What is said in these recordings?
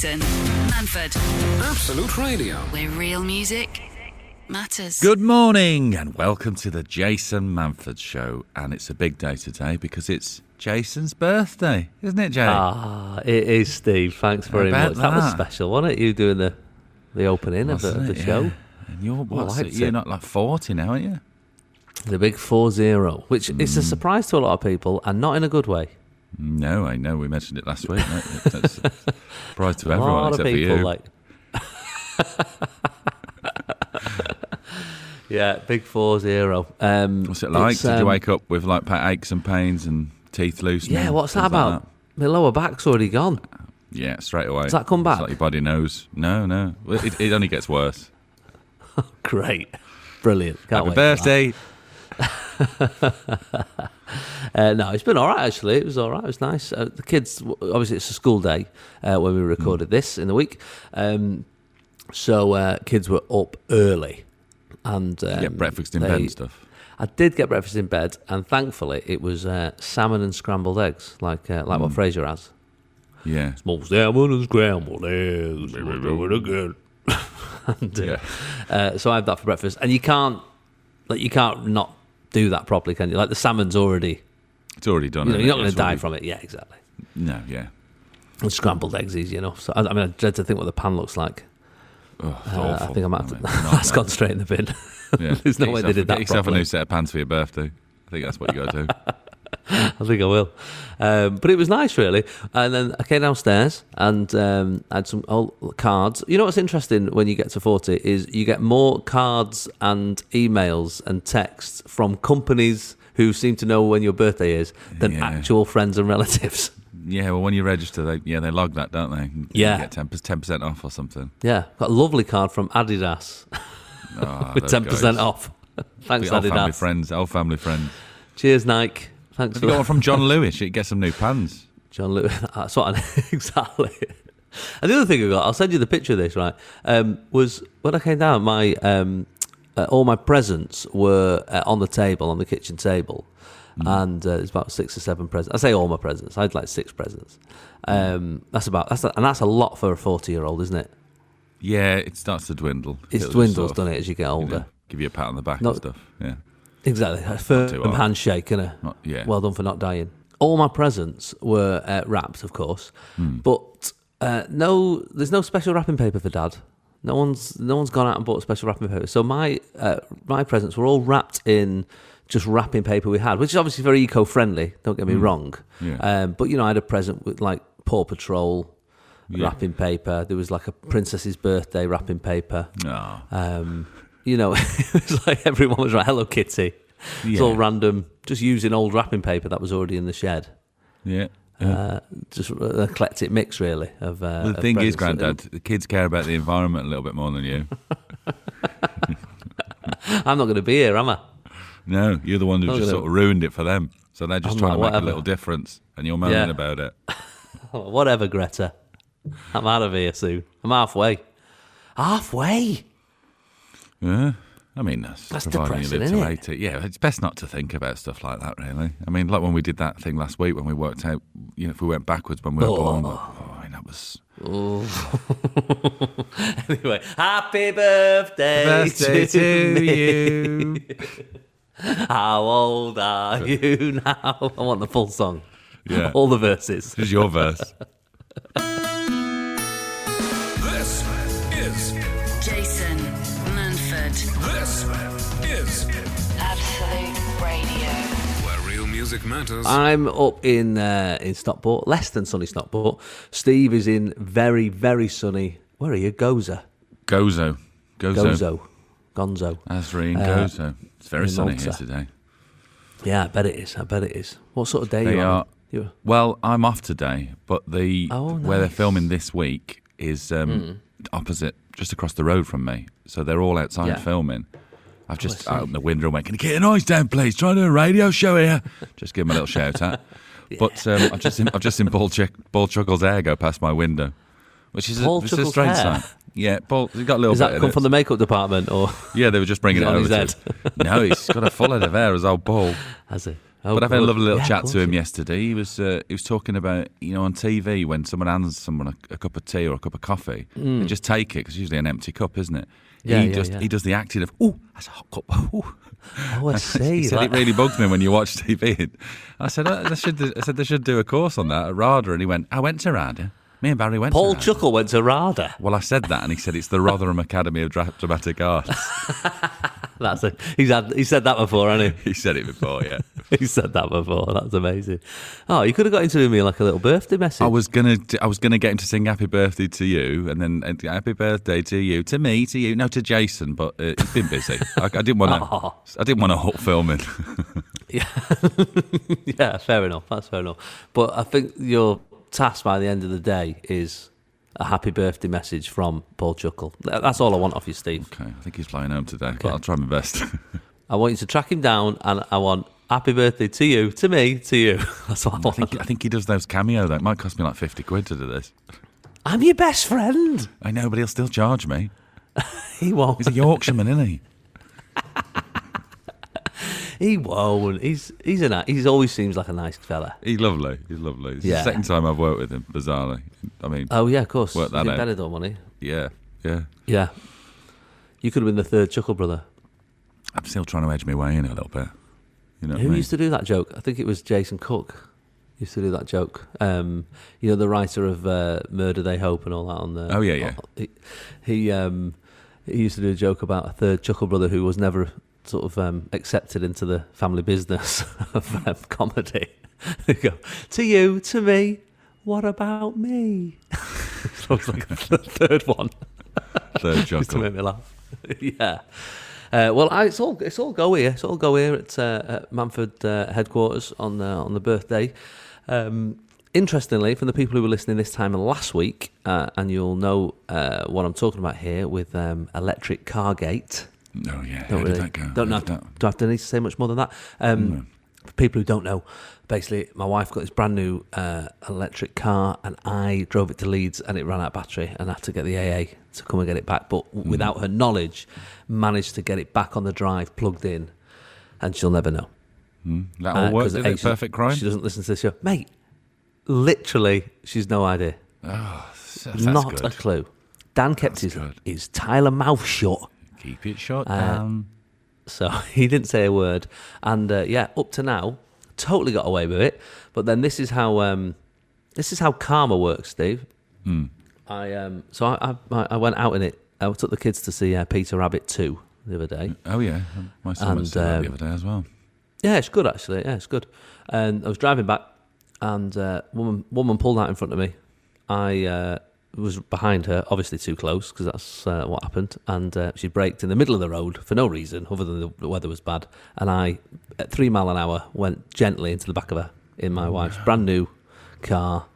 Jason Manford, Absolute Radio. where real music matters. Good morning and welcome to the Jason Manford Show. And it's a big day today because it's Jason's birthday, isn't it, Jay? Ah, it is, Steve. Thanks very much. That was special, wasn't it? You doing the the opening of the, Wasn't of the it? show. Yeah. And you're, what's liked it? you're it. not like 40 now, are you? The big 4 0, which is Hmm. a surprise to a lot of people and not in a good way. No, I know. We mentioned it last week. mate. That's a surprise to a everyone lot of except for you. like. yeah, big 4 0. Um, What's it like? it's, Did you um, wake up with like aches and pains and teeth loosening? Yeah, what's that things like about? My lower back's already gone. Yeah, straight away. Does that come It's back? like your body knows. No, no. It, it only gets worse. Great. Brilliant. Can't Happy that. birthday. Uh, no, it's been all right actually. It was all right. It was nice. Uh, the kids, obviously, it's a school day uh, when we recorded this in the week, um, so uh, kids were up early and um, Get breakfast in bed and stuff. I did get breakfast in bed, and thankfully, it was uh, salmon and scrambled eggs, like uh, like Mm. what Fraser has. Yeah. Small salmon and scrambled eggs. do it again. and, Yeah. uh, so I had that for breakfast, and you can't like you can't not do that properly, can you? Like the salmon's already, It's already done. you know, you're not going to die already- from it. Yeah, exactly. No, yeah. And scrambled eggs easy enough. So I, I mean, I dread to think what the pan looks like. Oh, Uh, I think I might have to. mean, that's that. gone straight in the bin. Yeah. There's no Get way they did that Get yourself a new set of pants for your birthday. I think that's what you got to do. I think I will. Um, but it was nice, really. And then I came downstairs and um, I had some old cards. You know what's interesting when you get to 40 is you get more cards and emails and texts from companies who seem to know when your birthday is than Yeah. actual friends and relatives. Yeah, well, when you register, they yeah they log that, don't they? You Yeah. get 10 percent off or something. Yeah, got a lovely card from Adidas Oh, with 10% off. Thanks, old family Adidas. friends, old family friends. Cheers, Nike. Thanks Have for you got one from John Lewis? You get some new pants. John Lewis. That's what I exactly. And the other thing I got, I'll send you the picture of this. Right, um, was when I came down, my um, uh, all my presents were uh, on the table, on the kitchen table, and uh, there's about six or seven presents. I say all my presents. I had like six presents. Um, that's about that's a, and that's a lot for a forty-year-old, isn't it? Yeah, it starts to dwindle. It's It'll dwindles, sort of, doesn't it, as you get you know, older? give you a pat on the back Not- and stuff. Yeah. Exactly, a firm handshake and a yeah. well done for not dying. All my presents were uh, wrapped, of course, Hmm. but uh, no, there's no special wrapping paper for Dad. No one's no one's gone out and bought special wrapping paper. So my uh, my presents were all wrapped in just wrapping paper we had, which is obviously very eco-friendly. Don't get me wrong. Hmm. Yeah. Um, but you know, I had a present with like Paw Patrol Yeah. wrapping paper. There was like a princess's birthday wrapping paper. Oh, Um, you know, it was like everyone was like Hello Kitty. It's all random, just using old wrapping paper that was already in the shed. yeah. yeah. Uh, just an eclectic mix, really. Of uh, Well, the thing is. Grandad, the kids care about the environment a little bit more than you. I'm not going to be here, am I? No, you're the one who just gonna- sort of ruined it for them. So they're just I'm trying like, to make whatever. a little difference, and you're moaning Yeah. about it. Oh, whatever, Greta. I'm out of here soon. I'm halfway. Halfway. Yeah. I mean, that's, That's providing you live depressing, isn't it? 80. Yeah, it's best not to think about stuff like that, really. I mean, like when we did that thing last week when we worked out, you know, if we went backwards when we were born, oh. oh, I mean, that was. Oh. Anyway, happy birthday, to, me. you. How old are you now? I want the full song. Yeah. All the verses. This is your verse. This is Jason Manford, this is Absolute Radio. where real music matters. I'm up in uh, in Stockport, less than sunny Stockport. Steve is in very, very sunny. Where are you? Goza. Gozo. Gozo. Gozo. Gonzo. Azri and Uh, Gozo. It's very in sunny here today. Yeah, I bet it is. I bet it is. What sort of day They you are. on? You Well, I'm off today, but the Oh, where they're filming this week is um, opposite, just across the road from me. So they're all outside Yeah. filming. I've just I see. opened the window and went, "Can you get a noise down, please? Trying to do a radio show here." just give them a little shout out. But um, I've just seen, I've just seen Paul, Chuck, Paul Chuckle's hair go past my window, which is Paul a, it's a Chuckle's strange hair? sign. Yeah, Paul, he's got a little Does bit that come it. from the makeup department or Yeah, they were just bringing it it on over his to him. No, he's got a full head of hair as old Paul. has it? Oh, but I've had a lovely little Yeah, chat to him yesterday. He was uh, he was talking about you know on TV when someone hands someone a, a cup of tea or a cup of coffee, they just take it because usually an empty cup, isn't it? Mm. Yeah, he yeah, just yeah. he does the acting of oh that's a hot cup. Ooh. Oh, I see. he said like- it really bugs me when you watch TV. I said uh, they should I said they should do a course on that at RADA, and he went I went to RADA. Me and Barry went. Paul. Chuckle went to RADA. Well, I said that, and he said it's the Rotherham Academy of Dra- Dramatic Arts. That's a, he's had he said that before, hasn't he He said it before, yeah. he? said that before. That's amazing. Oh, you could have got him to me like a little birthday message. I was gonna, I was gonna get him to sing "Happy Birthday" to you, and then uh, "Happy Birthday" to you, to me, to you, no, to Jason. But uh, he's been busy. I, I didn't want Oh. to. I didn't want to hot filming. Yeah, yeah, fair enough. That's fair enough. But I think your task by the end of the day is a happy birthday message from Paul Chuckle. That's all I want off you, Steve. okay, I think he's flying home today, but I'll try my best. I want you to track him down, and I want happy birthday to you, to me, to you. That's what I I want. think, I think he does those cameo. Though it might cost me like fifty quid to do this. I'm your best friend. I know, but he'll still charge me. He won't. He's a Yorkshireman, isn't he? He won't. He's he's a he's always seems like a nice fella. He's lovely. He's lovely. It's Yeah. the second time I've worked with him. Bizarrely, I mean, Oh yeah, of course. Work that out. Benidorm, wasn't yeah, yeah. Yeah. You could have been the third Chuckle brother. I'm still trying to edge my way in a little bit. You know, what I Who mean? used to do that joke? I think it was Jason Cook. Used to do that joke. Um, you know, the writer of uh, Murder They Hope and all that on the. Oh, yeah, yeah. He he, um, he used to do a joke about a third Chuckle brother who was never sort of um, accepted into the family business of um, comedy. Go to you, to me. What about me? so it's like the third one. Third just to make me laugh. yeah. Uh, well, I, it's all it's all go here. It's all go here at, uh, at Manford uh, headquarters on uh, on the birthday. Um, interestingly, from the people who were listening this time last week, uh, and you'll know uh, what I'm talking about here with um, Electric Cargate. Oh yeah, Don't how really, that go? don't know. How did that- Do I have to need to say much more than that? Um, For people who don't know, basically, my wife got this brand new uh, electric car, and I drove it to Leeds, and it ran out of battery, and I had to get the AA to come and get it back. But Mm. without her knowledge, managed to get it back on the drive, plugged in, and she'll never know. That Uh, all worked, 'cause did it? Perfect crime? She doesn't listen to this show, mate. Literally, she's no idea. That's Not good. a clue. Dan kept his good. his Tyler mouth shut. Keep it shut Uh, down. So he didn't say a word. And uh, yeah, up to now, totally got away with it. But then this is how um, this is how karma works, Steve. Hmm. I um, so I, I I went out in it. I took the kids to see uh, Peter Rabbit two the other day. Oh yeah, my son went and, to that the um, other day as well. Yeah, it's good actually. Yeah, it's good. And I was driving back, and uh, woman woman pulled out in front of me. I uh, was behind her, obviously too close because that's uh, what happened. And uh, she braked in the middle of the road for no reason other than the, the weather was bad. And I, at three mile an hour, went gently into the back of her in my wife's brand new car.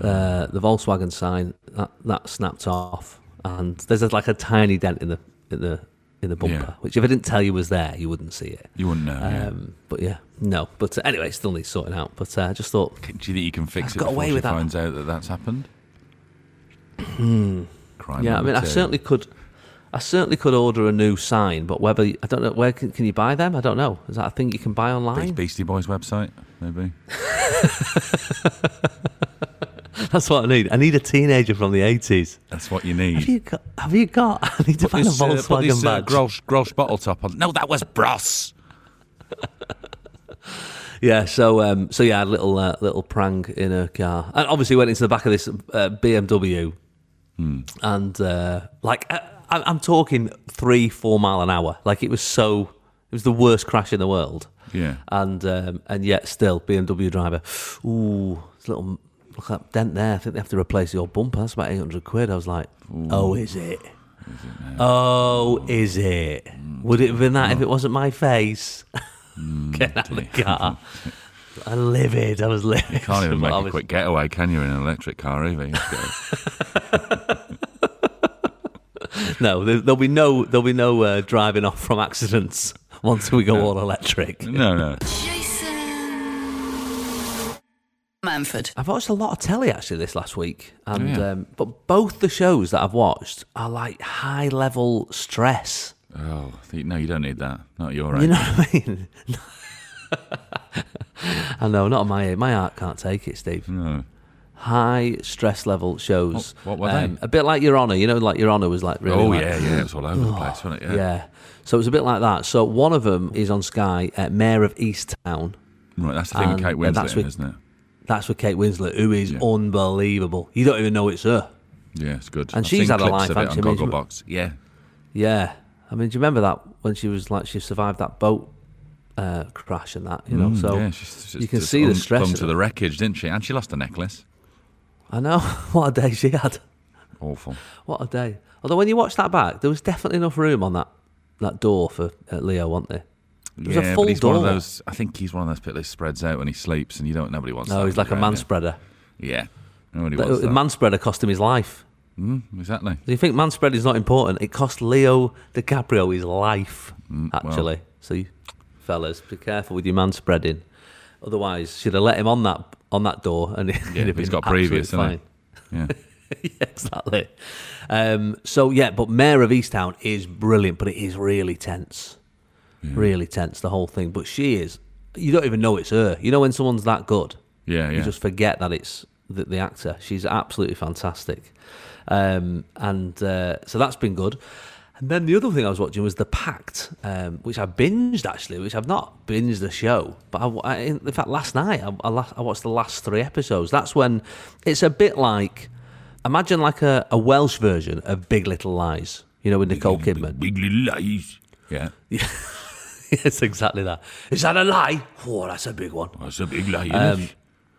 Uh, the Volkswagen sign that, that snapped off, and there's like a tiny dent in the in the in the bumper, Yeah. which if I didn't tell you was there, you wouldn't see it. You wouldn't know. yeah. Um, but yeah, no. But uh, anyway, it still needs sorting out. But uh, I just thought, Do you think you can fix I've it got before away she with that. finds out that that's happened? Crime yeah, I mean, I certainly could. I certainly could order a new sign, but whether I don't know where can, can you buy them? I don't know. Is that a thing you can buy online? Beastie Boys website, maybe. That's what I need. I need a teenager from the eighties. That's what you need. Have you got? Have you got? I need to find a this, uh, put Volkswagen this, uh, badge. Grolsch, Grolsch bottle top on. No, that was Bros. Yeah, so um, so yeah, I had a little uh, little prank in her car, and obviously went into the back of this uh, BMW, Hmm. and uh, like I, I- I'm talking three, four mile an hour. Like it was so, it was the worst crash in the world. Yeah. and um, and yet still BMW driver. Ooh, it's a little look at that dent there. I think they have to replace your bumper. That's about eight hundred quid. I was like, oh, is it? oh, is it? Would it have been that if it wasn't my face? Getting out of the car. I livid. I was livid. You can't even make I a was- quick getaway, can you, in an electric car either? You go- No, there, there'll be no there'll be no uh, driving off from accidents once we go all electric. no, no. Jason Manford. I've watched a lot of telly actually this last week, and yeah. um, but both the shows that I've watched are like high level stress. Oh, no, you don't need that. Not your age. You know what I mean? I know, not on my ear. My heart can't take it, Steve. No. High stress level shows. What- what were they? A bit like Your Honour. You know, like Your Honour was like really. Oh, like- yeah, yeah. It was all over the place, wasn't it? yeah. Yeah. So it's a bit like that. So one of them is on Sky, uh, Mare of Easttown. Right, that's the thing Kate Winslet, that's with- isn't it? That's with Kate Winslet, who is Yeah. unbelievable. You don't even know it's her. Yeah, it's good. And I've she's had a life, of it on hasn't she? I mean, she- Gogglebox. Yeah. Yeah. I mean, do you remember that when she was like she survived that boat uh, crash and that? You know, Mm, so yeah, she's, she's you can see the stress. clung to the wreckage, didn't she? And she lost a necklace. I know what a day she had. Awful. What a day. Although when you watch that back, there was definitely enough room on that that door for uh, Leo, wasn't there? was a yeah, full but he's one of door. those. I think he's one of those people who spreads out when he sleeps, and you don't. Nobody wants. No, he's like a man spreader. Yeah, nobody The wants that. man spreader cost him his life. Mm, exactly. Do you think man spread is not important? It cost Leo DiCaprio his life, Mm, well. actually. So, you, fellas, be careful with your man spreading. Otherwise, should have let him on that on that door, and Yeah, he's got previous, fine. Yeah. yeah, exactly. Um, so yeah, but Mare of Easttown is brilliant, but it is really tense, really tense the whole thing. But she is, you don't even know it's her. You know when someone's that good, Yeah, yeah. you just forget that it's the, the actor. She's absolutely fantastic, um, and uh, so that's been good. And then the other thing I was watching was The Pact, um, which I binged actually, which I've not binged the show, but I, I- in fact last night I, I, last, I watched the last three episodes. That's when it's a bit like imagine like a, a Welsh version of Big Little Lies, you know, with Nicole Kidman. Big little lies. Yeah, yeah. it's exactly that. Is that a lie? Oh, that's a big one. that's a big lie. Um,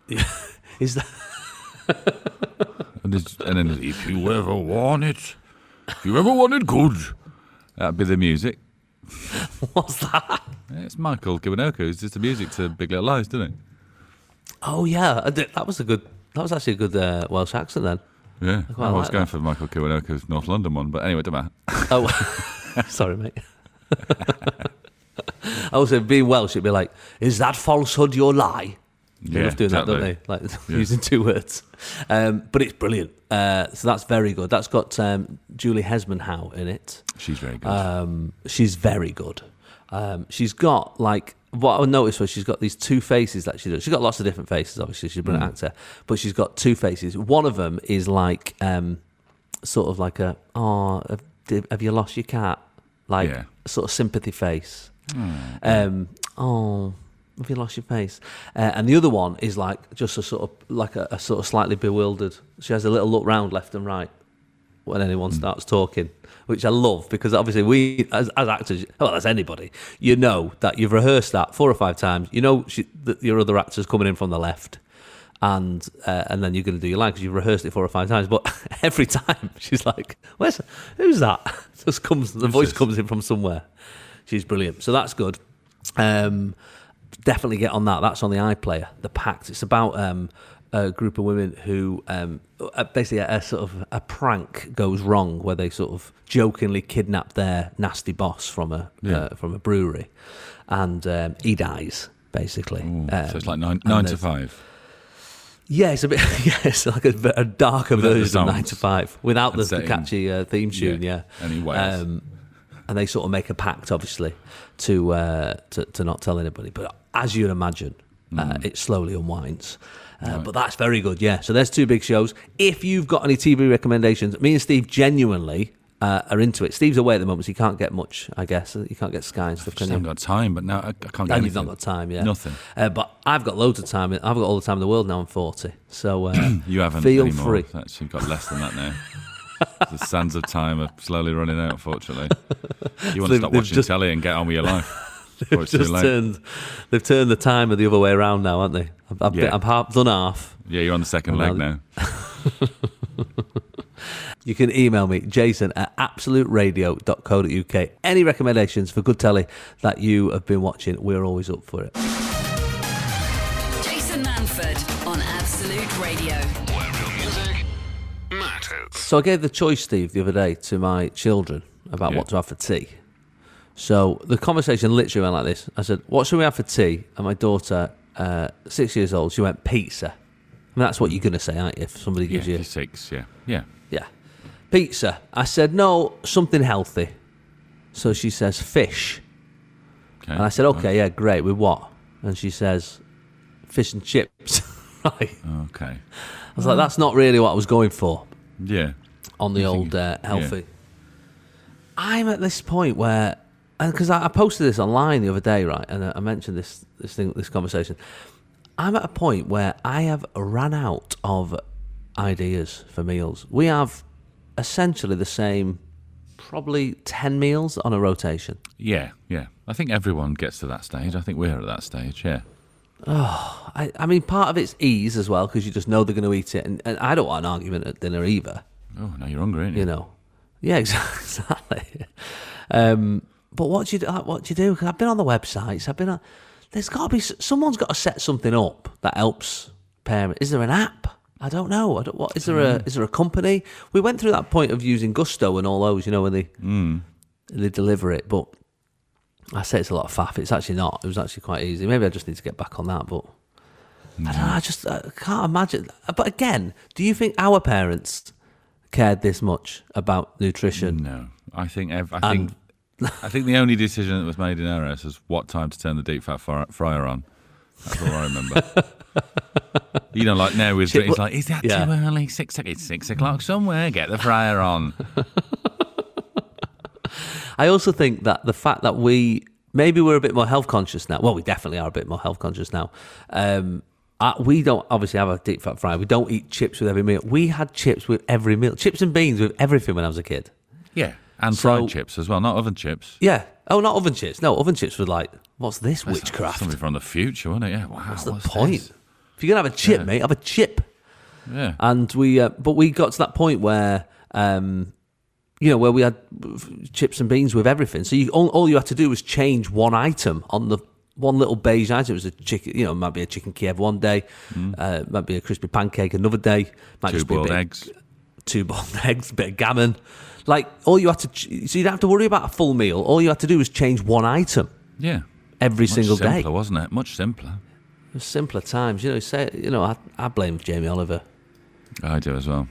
innit? Is that? and, and then if you ever want it, if you ever wanted good, that'd be the music. What's that? It's Michael Kiwanuka who's just the music to Big Little Lies, didn't it? Oh yeah, that was a good. That was actually a good uh, Welsh accent then. Yeah, quite I was like going that. for Michael Kiwanuka's North London one, but anyway, it doesn't matter. Oh, sorry, mate. also, being Welsh, it'd be like, "Is that falsehood your lie?" They Yeah, love doing that, don't they? Like using two words. Um, but it's brilliant. Uh, so that's very good. That's got um, Julie Hesmondhalgh in it. She's very good. Um, she's very good. Um, she's got like what I noticed was she's got these two faces that she does. She's got lots of different faces. Obviously, she's a Mm. brilliant actor, but she's got two faces. One of them is like um, sort of like a oh, have, have you lost your cat? Like Yeah. sort of sympathy face. Um, oh, have you lost your face? Uh, and the other one is like just a sort of like a, a sort of slightly bewildered. She has a little look round left and right when anyone starts talking, which I love because obviously we, as, as actors, well, as anybody, you know that you've rehearsed that four or five times. You know she, that your other actor's coming in from the left. And uh, and then you're going to do your line because you've rehearsed it four or five times. But every time she's like, "Where's who's that?" Just comes the voice comes in from somewhere. She's brilliant. So that's good. Um, definitely get on that. That's on the iPlayer. The Pact. It's about um, a group of women who um, uh, basically a, a sort of a prank goes wrong where they sort of jokingly kidnap their nasty boss from a Yeah. uh, from a brewery, and um, he dies basically. Ooh, Um, so it's like nine, nine to five. Yeah, it's a bit. Yeah, it's like a, a darker Without version of Nine to Five without the, the catchy uh, theme tune. Yeah, Yeah, wails. Um, and they sort of make a pact, obviously, to uh, to, to not tell anybody. But as you'd imagine, uh, Mm. it slowly unwinds. Uh, But that's very good. Yeah. So there's two big shows. If you've got any TV recommendations, me and Steve genuinely. Uh, are into it. Steve's away at the moment, so he can't get much. I guess you can't get Sky and stuff. You? haven't got time, but now I, I can't And you've not got time, yeah. Nothing. Uh, but I've got loads of time. I've got all the time in the world now. I'm 40, so uh, You haven't feel anymore. free. You've got less than that now. the sands of time are slowly running out, unfortunately. You want to stop watching just- telly and get on with your life before it's too Just late. turned, they've turned the timer the other way around now, haven't they? I've, I've, been, Yeah. I've half, done half. Yeah, you're on the second leg now. You can email me, jason at absoluteradio.co.uk. Any recommendations for good telly that you have been watching, we're always up for it. Jason Manford on Absolute Radio. Where real music matters. So I gave the choice, Steve, the other day to my children about Yeah. what to have for tea. So the conversation literally went like this. I said, "What should we have for tea?" And my daughter, uh, six years old, she went pizza. I mean, that's what you're going to say, aren't you? If somebody gives you, you're six. Yeah, yeah. yeah, pizza. I said, "No, something healthy." So she says, "Fish." Okay. And I said, "Okay, yeah, great. With what?" and she says, "Fish and chips." right. Okay. I was like, "That's not really what I was going for." Yeah. on the You old uh, yeah. healthy. I'm at this point where, because I, I posted this online the other day, right, and I, I mentioned this this thing, this conversation. I'm at a point where I have ran out of ideas for meals. We have essentially the same, probably ten meals on a rotation. Yeah. Yeah. I think everyone gets to that stage. I think we're at that stage. Yeah. I, I mean, part of it's ease as well because you just know they're going to eat it, and, and I don't want an argument at dinner either. Oh, now you're hungry, aren't you? you know. Yeah, exactly. um, but what do you What do you do? 'Cause I've been on the websites. I've been on. There's got to be someone's got to set something up that helps parents. Is there an app? I don't know. I don't, what is there a is there a company? We went through that point of using Gousto and all those. You know when they they deliver it, but I say it's a lot of faff. It's actually not. It was actually quite easy. Maybe I just need to get back on that, but. I don't know. Mm. I just I can't imagine. But again, do you think our parents cared this much about nutrition? No, I think ev- I think I think the only decision that was made in our house was what time to turn the deep fat fry- fryer on. That's all I remember. you know, like now with it's like, is that Yeah. too early? Six it's six o'clock somewhere. Get the fryer on. I also think that the fact that we maybe we're a bit more health conscious now. Well, we definitely are a bit more health conscious now. Um, uh, we don't obviously have a deep fat fry. We don't eat chips with every meal. We had chips with every meal, chips and beans with everything when I was a kid. Yeah, and So- fried chips as well, not oven chips. Yeah. Oh, not oven chips. No, oven chips were like, what's this That's witchcraft? Something from the future, wasn't it? Yeah. Wow. What's the what's point? this? If you're gonna have a chip, Yeah. mate, have a chip. Yeah. and we uh, but we got to that point where um you know where we had chips and beans with everything so you all, all you had to do was change one item on the one little beige item it was a chicken you know it might be a chicken kiev one day uh, might be a crispy pancake another day might Mm. Two just be boiled eggs. two boiled eggs a bit of gammon like all you had to ch- so you don't have to worry about a full meal all you had to do was change one item Yeah. every single day. Much single simpler, day wasn't it? Much simpler. it simpler times you know say you know I, I blame Jamie Oliver I do as well.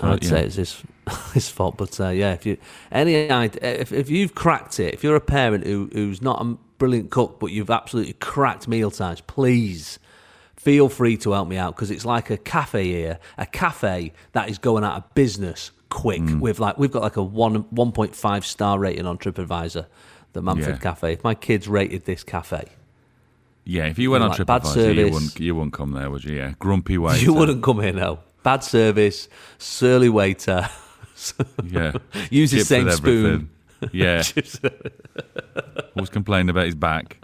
I'd Yeah. say it's his his fault, but uh, yeah, if you any idea, if if you've cracked it, if you're a parent who who's not a brilliant cook, but you've absolutely cracked meal times, please feel free to help me out because it's like a cafe here, a cafe that is going out of business quick. Mm. With like we've got like a one one point five star rating on TripAdvisor, the Manford Yeah. Cafe. If my kids rated this cafe, Yeah, if you went on Like bad TripAdvisor, you service. wouldn't, you wouldn't come there, would you? Yeah, grumpy waiter. you wouldn't come here now. Bad service, surly waiter. Yeah, Use the same spoon. Yeah, always complaining about his back.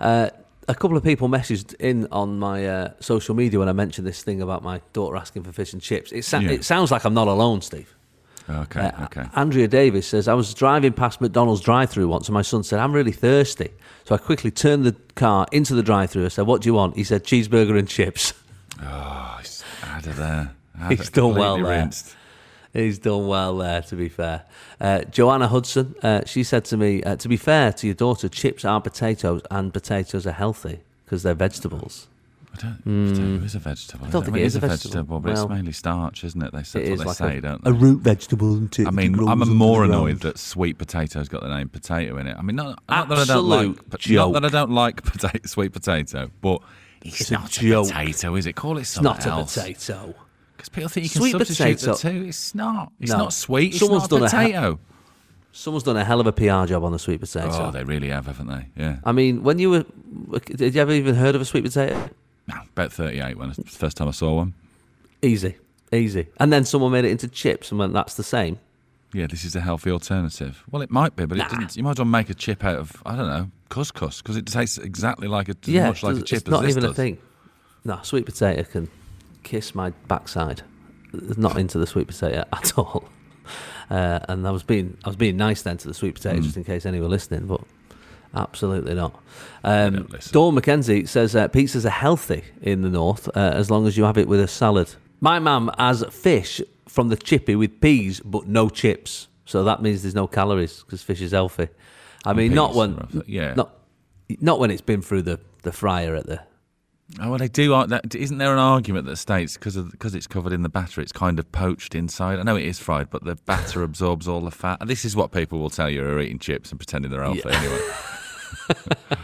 a couple of people messaged in on my uh, social media when I mentioned this thing about my daughter asking for fish and chips. It, sa- Yeah. it sounds like I'm not alone, Steve. Okay, Uh, okay. Andrea Davis says, I was driving past McDonald's drive through once and my son said, I'm really thirsty. So I quickly turned the car into the drive through. I said, What do you want? He said, Cheeseburger and chips. Oh, he's out of there. He's done well there. rinsed. He's done well there, to be fair. Uh, Joanna Hudson, uh, she said to me, uh, To be fair to your daughter, chips are potatoes and potatoes are healthy because they're vegetables. I don't. Potato is a vegetable. Hmm. don't isn't think I it is a it's vegetable. but it's mainly starch, isn't it? They say It that's is what like they say, a, don't they? a root vegetable. And I mean, I'm more annoyed that sweet potato's got the name potato in it. I mean, not, not that I don't like, not that I don't like potato, sweet potato, but it's, It's not a, joke. potato, is it? Call it It's something not a potato. Because people think you can Sweet substitute potato- the two. It's not. It's No. not sweet. It's Someone's not a done a potato. Someone's done a hell of a PR job on the sweet potato. oh, they really have, haven't they? Yeah. I mean, when you were, did you ever even heard of a sweet potato? No, about 38 when the first time I saw one. Easy, easy. And then someone made it into chips and went, "That's the same." Yeah, this is a healthy alternative. Well, it might be, but Nah. it didn't. You might as well make a chip out of I don't know couscous because it tastes exactly like a as yeah, much like a it's chip as not even does. a thing. No, sweet potato can kiss my backside. Not into the sweet potato at all. Uh, and I was being, I was being nice then to the sweet potato, Hmm. just in case any were listening, but absolutely not. Um. Dawn McKenzie says uh, pizzas are healthy in the north uh, as long as you have it with a salad. My mum has fish from the chippy with peas, but no chips. So that means there's no calories because fish is healthy. I mean, not when, yeah, not, not when it's been through the, the fryer at the Oh, well, they do. That, isn't there an argument that states because because it's covered in the batter, it's kind of poached inside? I know it is fried, but the batter absorbs all the fat. This is what people will tell you who are eating chips and pretending they're healthy anyway.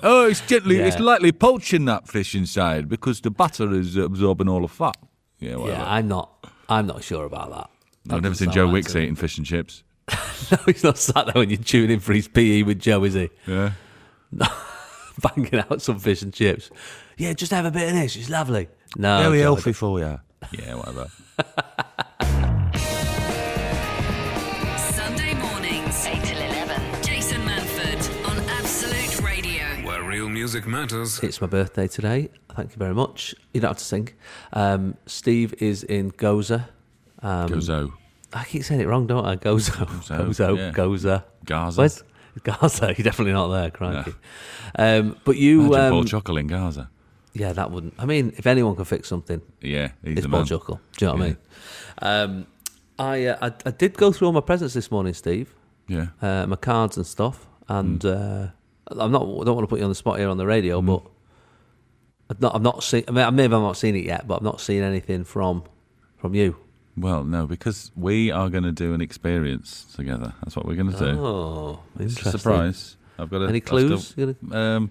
Oh, it's gently, Yeah. it's lightly poaching that fish inside because the butter is absorbing all the fat. Yeah, whatever. Yeah, I'm not. I'm not sure about that. That I've never seen Joe Wicks eating fish and chips. No, he's not sat there when you're tuning in for his PE with Joe, is he? Yeah. Banging out some fish and chips. Yeah, just have a bit of this. It's lovely. No, Very Joe, healthy for you. Yeah, whatever. Sunday mornings, 8 till 11. Jason Manford on Absolute Radio. Where real music matters. It's my birthday today. Thank you very much. You don't have to sing. Um, Steve is in Goza. Um, Gozo. I keep saying it wrong, don't I? Gozo. Gozo, Gozo. yeah. Goza. Gaza. Where's Gaza? You're definitely not there, crikey. Um, but you, Imagine Paul um, Chuckle in Gaza. Yeah, that wouldn't. I mean, if anyone can fix something, Yeah, he's it's man. Chuckle. Do you know what. I mean? Um, I, uh, I I did go through all my presents this morning, Steve. Yeah. uh, my cards and stuff. And Mm. uh, I'm not. I don't want to put you on the spot here on the radio, but I've not. I've not seen. I mean, maybe I've not seen it yet, but I've not seen anything from from you. Well, no, because we are going to do an experience together. That's what we're going to do. Oh, interesting. a surprise. I've got a, Any clues? still- um,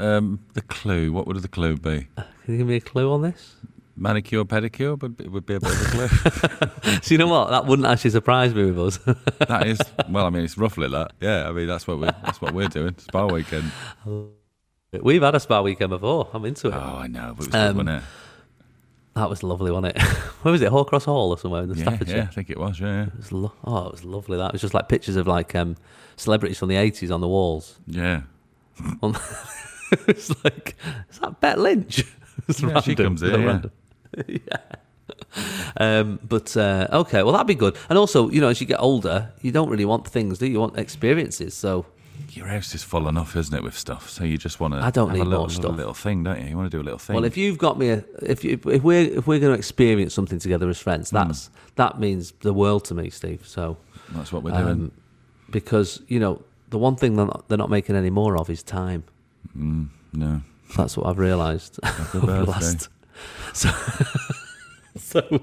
um, the clue. What would the clue be? Can you give me a clue on this? Manicure, pedicure would be, would be a bit of a clue. so you know what? That wouldn't actually surprise me with us. that is, well, I mean, it's roughly that. Yeah, I mean, that's what we're that's what we're doing. Spa weekend. We've had a spa weekend before. I'm into it. Oh, I know, but it was Um, good, wasn't it? That was lovely, wasn't it? Where was it? Hoar Cross Hall or somewhere in the Yeah, Staffordshire. yeah, I think it was. Yeah, It was lo- oh, it was lovely. That it was just like pictures of like um, celebrities from the 80s on the walls. yeah. It's like, is that Bet Lynch? It's Yeah, she comes in. Yeah. random. yeah. Um, but uh, okay, well that'd be good. And also, you know, as you get older, you don't really want things, do you? You want experiences. So Your house is full enough, isn't it, with stuff? So you just want to. I don't need a little, more stuff. Little thing, don't you? You want to do a little thing. Well, if you've got me, a, if you, if we're if we're going to experience something together as Hmm. friends, that's that means the world to me, Steve. So that's what we're doing. um, because you know the one thing they're not, they're not making any more of is time. No. That's what I've realised over the last. So, so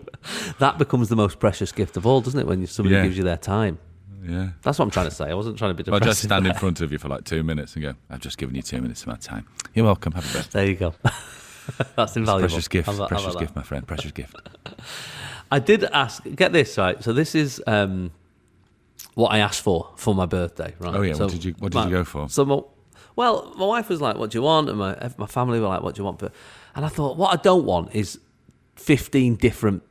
that becomes the most precious gift of all, doesn't it? When somebody Yeah. gives you their time. Yeah. That's what I'm trying to say. I wasn't trying to be I'll just stand in front of you for like two minutes and go, I've just given you two minutes of my time. You're welcome. Have a birthday. There you go. That's invaluable. Precious gift. About- precious gift, my friend. Precious gift. I did ask. Get this right. So this is um, what I asked for for my birthday. Right. Oh, yeah, what So did you- what did my- you go for? So my, well, my wife was like, "What do you want?" And my my family were like, "What do you want?" For? And I thought, what I don't want is fifteen different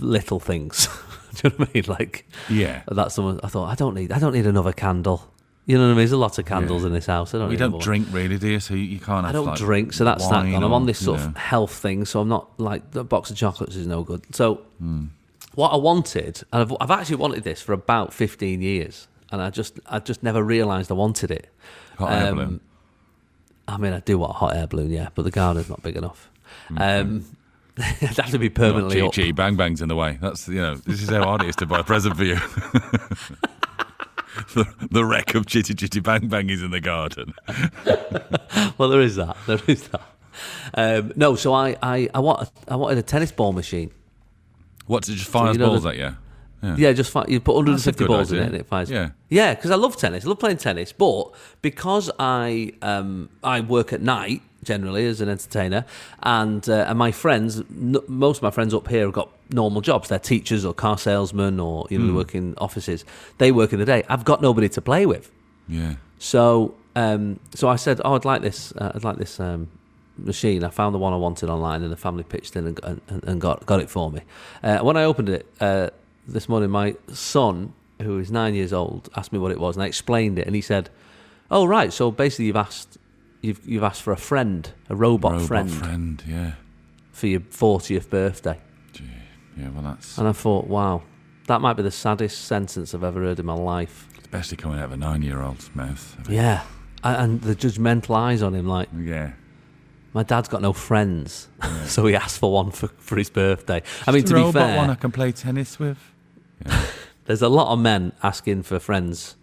little things. do you know what I mean? Like, Yeah. that's someone. I thought I don't need. I don't need another candle. You know what I mean? There's a lot of candles Yeah. in this house. I don't. We don't drink really, do you? So you, can't have I don't like, drink, so that's that gone. I'm on this sort know. of health thing, so I'm not like the box of chocolates is no good. So Hmm. what I wanted, and I've, I've actually wanted this for about 15 years, and I just I just never realised I wanted it. Hot air Um, balloon. I mean, I do want a hot air balloon, yeah, but the garden's not big enough. Mm-hmm. Um, it'd have to be permanently Chitty up. chitty bang bangs in the way. That's you know. This is how hard it is to buy a present for you. the, the wreck of chitty chitty bang bang is in the garden. Well, there is that. There is that. Um, no, so I, I, I, want, I wanted a tennis ball machine. What to just fire you know balls the- at you? Yeah, just fi- you put 150 good balls in it and it fires. Yeah. yeah, because I love tennis. I love playing tennis, but because I um, I work at night generally as an entertainer, and uh, and my friends, n- most of my friends up here have got normal jobs. They're teachers or car salesmen or you know they work in offices. They work in the day. I've got nobody to play with. Yeah. So, um, so I said, "Oh, I'd like this. Uh, I'd like this um, machine." I found the one I wanted online, and the family pitched in and, and, and got got it for me. Uh, when I opened it uh, this morning, my son, who is nine years old, asked me what it was, and I explained it, and he said, "Oh, right. So basically, you've asked." You've, you've asked for a friend, a robot, Robot friend, friend. Yeah. for your 40th birthday. Gee. Yeah. Well, that's And I thought, wow, that might be the saddest sentence I've ever heard in my life. especially coming out of a nine-year-old's mouth. Yeah. And the judgmental eyes on him, like, Yeah. My dad's got no friends, so he asked for one for, for his birthday. I mean, to a be fair, one I can play tennis with. there's a lot of men asking for friends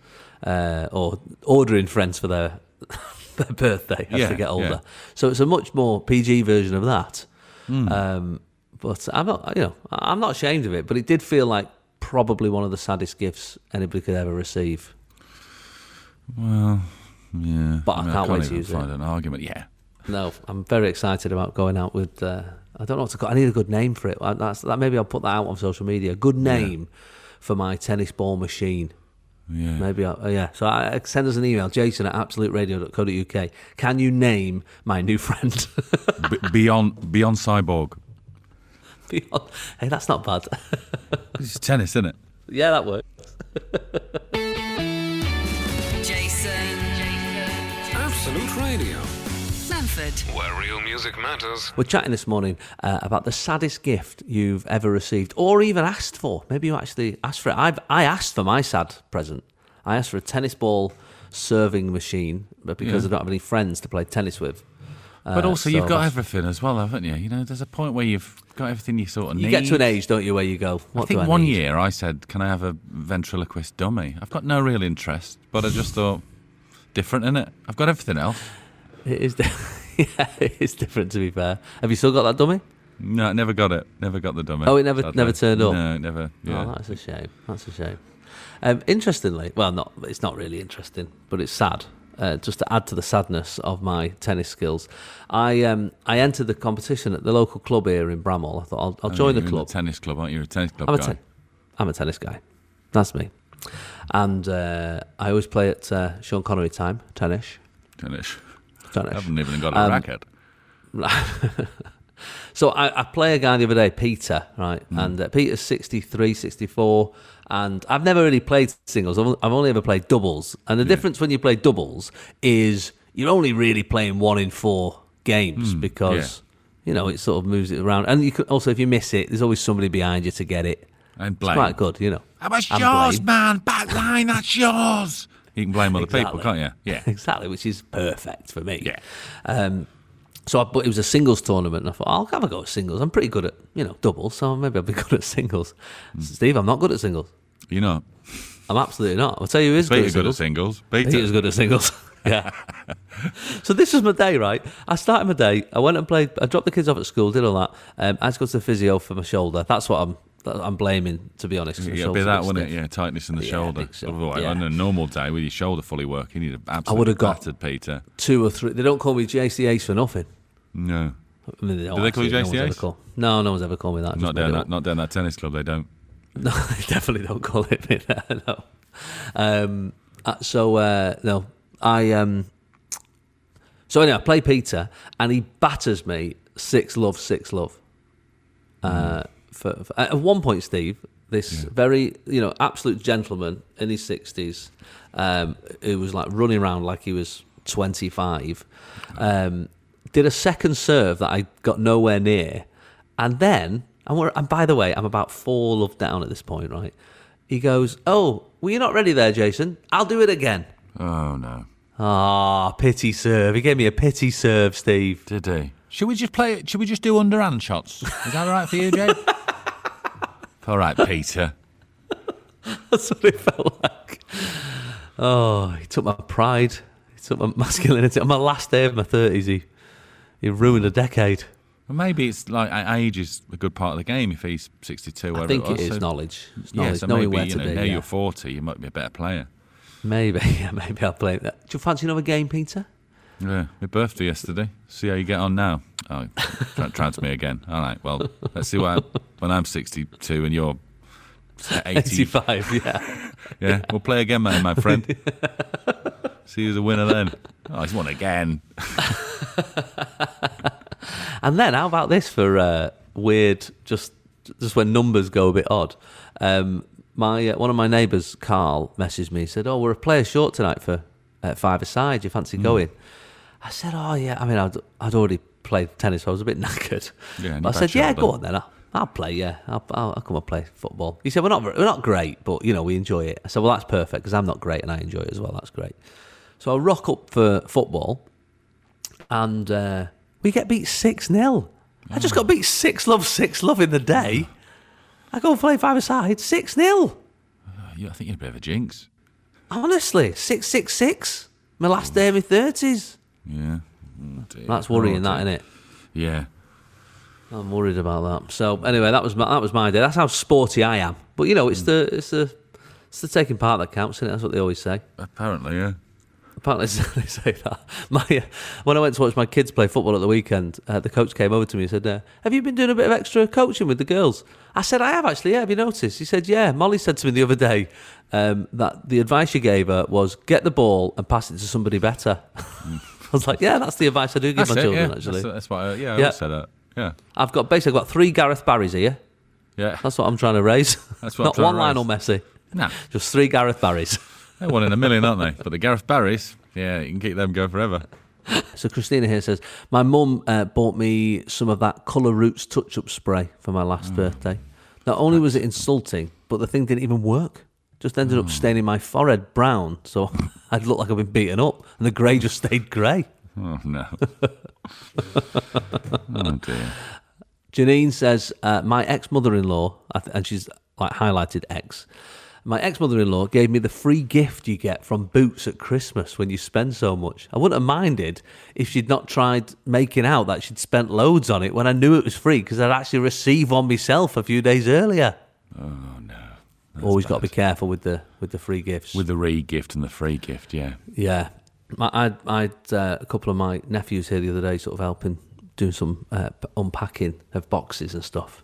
uh, or ordering friends for their their birthday as Yeah, they get older. So it's a much more PG version of that. Hmm. Um, but I'm not, you know, I'm not ashamed of it. But it did feel like probably one of the saddest gifts anybody could ever receive. Well, Yeah, But I mean, can't wait to use it. find an argument. Yeah, No, I'm very excited about going out with. Uh, I don't know what to call. I need a good name for it. Uh, That's that. Maybe I'll put that out on social media. A good name for my tennis ball machine. yeah. Maybe, I'll, uh, yeah. So I, send us an email, Jason at absoluteradio.co.uk. Can you name my new friend? B- beyond beyond cyborg. Beyond. hey, that's not bad. It's tennis, isn't it? yeah, that works. Jason. Jason. Absolute Radio, Manford. where real music matters. We're chatting this morning uh, about the saddest gift you've ever received or even asked for. Maybe you actually asked for it. I've, I asked for my sad present. I asked for a tennis ball serving machine, but because Yeah. I don't have any friends to play tennis with. But Uh, also, so you've got that's- everything as well, haven't you? You know, there's a point where you've got everything you sort of You need. You get to an age, don't you, where you go, what I think do I one need? year I said, "Can I have a ventriloquist dummy?" I've got no real interest, but I just thought different in it. I've got everything else. It is, di- yeah, it is different, to be fair. Have you still got that dummy? No, I never got it. Never got the dummy. Oh, it never- sadly. never turned up? No, it never. Yeah. Oh, that's a shame. That's a shame. Um, interestingly, well, not it's not really interesting, but it's sad. Uh, just to add to the sadness of my tennis skills, I um, I entered the competition at the local club here in Bramhall. I thought I'll, I'll Oh, join you're the club. tennis club, aren't you? A tennis club I'm a, guy. I'm a tennis guy. That's me. And uh, I always play at uh, Sean Connery time, tennis. tennis. I haven't even got a Um, racket. So I, I play a guy the other day, Peter, right? And uh, Peter's 63, 64, and I've never really played singles. I've I've only ever played doubles. And the difference when you play doubles is you're only really playing one in four games because, you know, it sort of moves it around. And you can also, if you miss it, there's always somebody behind you to get it. And It's quite good, you know. That's And yours, blame. man. Back line, that's yours. You can blame other people, can't you? Yeah. exactly, which is perfect for me. Yeah. Um, so, I, but it was a singles tournament, and I thought I'll have a go at singles. I'm pretty good at you know doubles, so maybe I'll be good at singles. Hmm. Steve, I'm not good at singles. You know, I'm absolutely not. I'll tell you who is good Peter at good at singles. singles. Peter. Peter's good at singles. yeah. so this was my day, right? I started my day. I went and played. I dropped the kids off at school, did all that. Um, I had to go to the physio for my shoulder. That's what I'm. I'm blaming, to be honest. It'll be that, wouldn't it? Yeah, tightness in the Yeah, I shoulder. so. Otherwise, Yeah. on a normal day with your shoulder fully working, you'd have absolutely would've got- battered Peter. Two or three. They don't call me JC Ace for nothing. No, I mean, they don't they call you actually. JC No No, no one's ever called me that. Not down that, not down that tennis club. They don't. No, they definitely don't call it me that. No. Um, uh, so uh, no, I um. So anyway, I play Peter, and he batters me six love, six love. Uh, for, for, at one point, Steve, this very you know absolute gentleman in his sixties, um, who was like running around like he was twenty five, um, did a second serve that I got nowhere near, and then and, we're, and by the way, I'm about four love down at this point, right? He goes, "Oh, well, you're not ready there, Jason. I'll do it again." Oh no, Ah, pity serve. He gave me a pity serve, Steve. did he? Should we just play? Should we just do underhand shots? Is that all right for you, Jay? all right, Peter. That's what it felt like. Oh, he took my pride. He took my masculinity. On my last day of my thirties, he he ruined a decade. Well, maybe it's like age is a good part of the game. If he's sixty-two, I whatever think it it is so- knowledge. It's Yeah, knowledge, so knowing maybe where you know, be. now yeah. you're forty, you might be a better player. Maybe, yeah, maybe I'll play that. Do you fancy another game, Peter? Yeah, my birthday yesterday. See how you get on now. Oh, try, try to me again. All right. Well, let's see what I, when I'm 62 and you're 80. Eighty-five. Yeah. Yeah, we'll play again, man, my friend. see who's the winner then. Oh, he's won again. And then how about this for uh, weird? Just just when numbers go a bit odd. Um, my uh, one of my neighbours, Carl, messaged me. Said, "Oh, we're a player short tonight for uh, five aside. You fancy going?" I said, "Oh yeah." I mean, I'd, I'd already played tennis, so I was a bit knackered. Yeah, but I said, "Yeah, go on then. I'll, I'll play. Yeah, I'll, I'll, I'll come and play football." He said, "We're not we're not great, but you know we enjoy it." I said, "Well, that's perfect because I'm not great and I enjoy it as well. That's great." So I rock up for football, and uh, we get beat six 0 I just got beat six love six love in the day. I go and play five aside six 0 You- I think you're a bit of a jinx. Honestly, six six six. My last day of my thirties. Yeah. Oh. That's worrying, Oh, that dear. isn't it? Yeah. I'm worried about that. So anyway, that was my, that was my day. That's how sporty I am. But you know, it's the it's the it's the taking part that counts, is That's what they always say. Apparently, yeah. apparently they say that. My uh, when I went to watch my kids play football at the weekend, uh, the coach came over to me and said, uh, "Have you been doing a bit of extra coaching with the girls?" I said, "I have actually. Yeah, have you noticed?" He said, "Yeah." Molly said to me the other day um, that the advice you gave her was get the ball and pass it to somebody better. I was like, "Yeah, that's the advice I do give That's my it, children." yeah. Actually, That's, that's why. I, yeah, I Yeah. said that. Yeah, I've got basically I've got three Gareth Barrys here. yeah. That's what I'm trying to raise. That's what I'm Not one Lionel. Messi, No, just three Gareth Barrys. they're one in a million, aren't they? But the Gareth Barrys, yeah, you can keep them going forever. So Christina here says, my mum uh, bought me some of that Colour Roots touch-up spray for my last Mm. birthday. Not only was it insulting, but the thing didn't even work. Just ended Mm. up staining my forehead brown, so I'd look like I've been beaten up, and the grey just stayed grey. Oh no. oh dear. Janine says, uh, my ex-mother-in-law, and she's like highlighted ex. My ex-mother-in-law gave me the free gift you get from Boots at Christmas when you spend so much. I wouldn't have minded if she'd not tried making out that she'd spent loads on it when I knew it was free because I'd actually received one myself a few days earlier. Oh no. Always got to be careful with the with the free gifts. With the re gift and the free gift, yeah. Yeah, I I had uh, a couple of my nephews here the other day, sort of helping doing some uh, unpacking of boxes and stuff.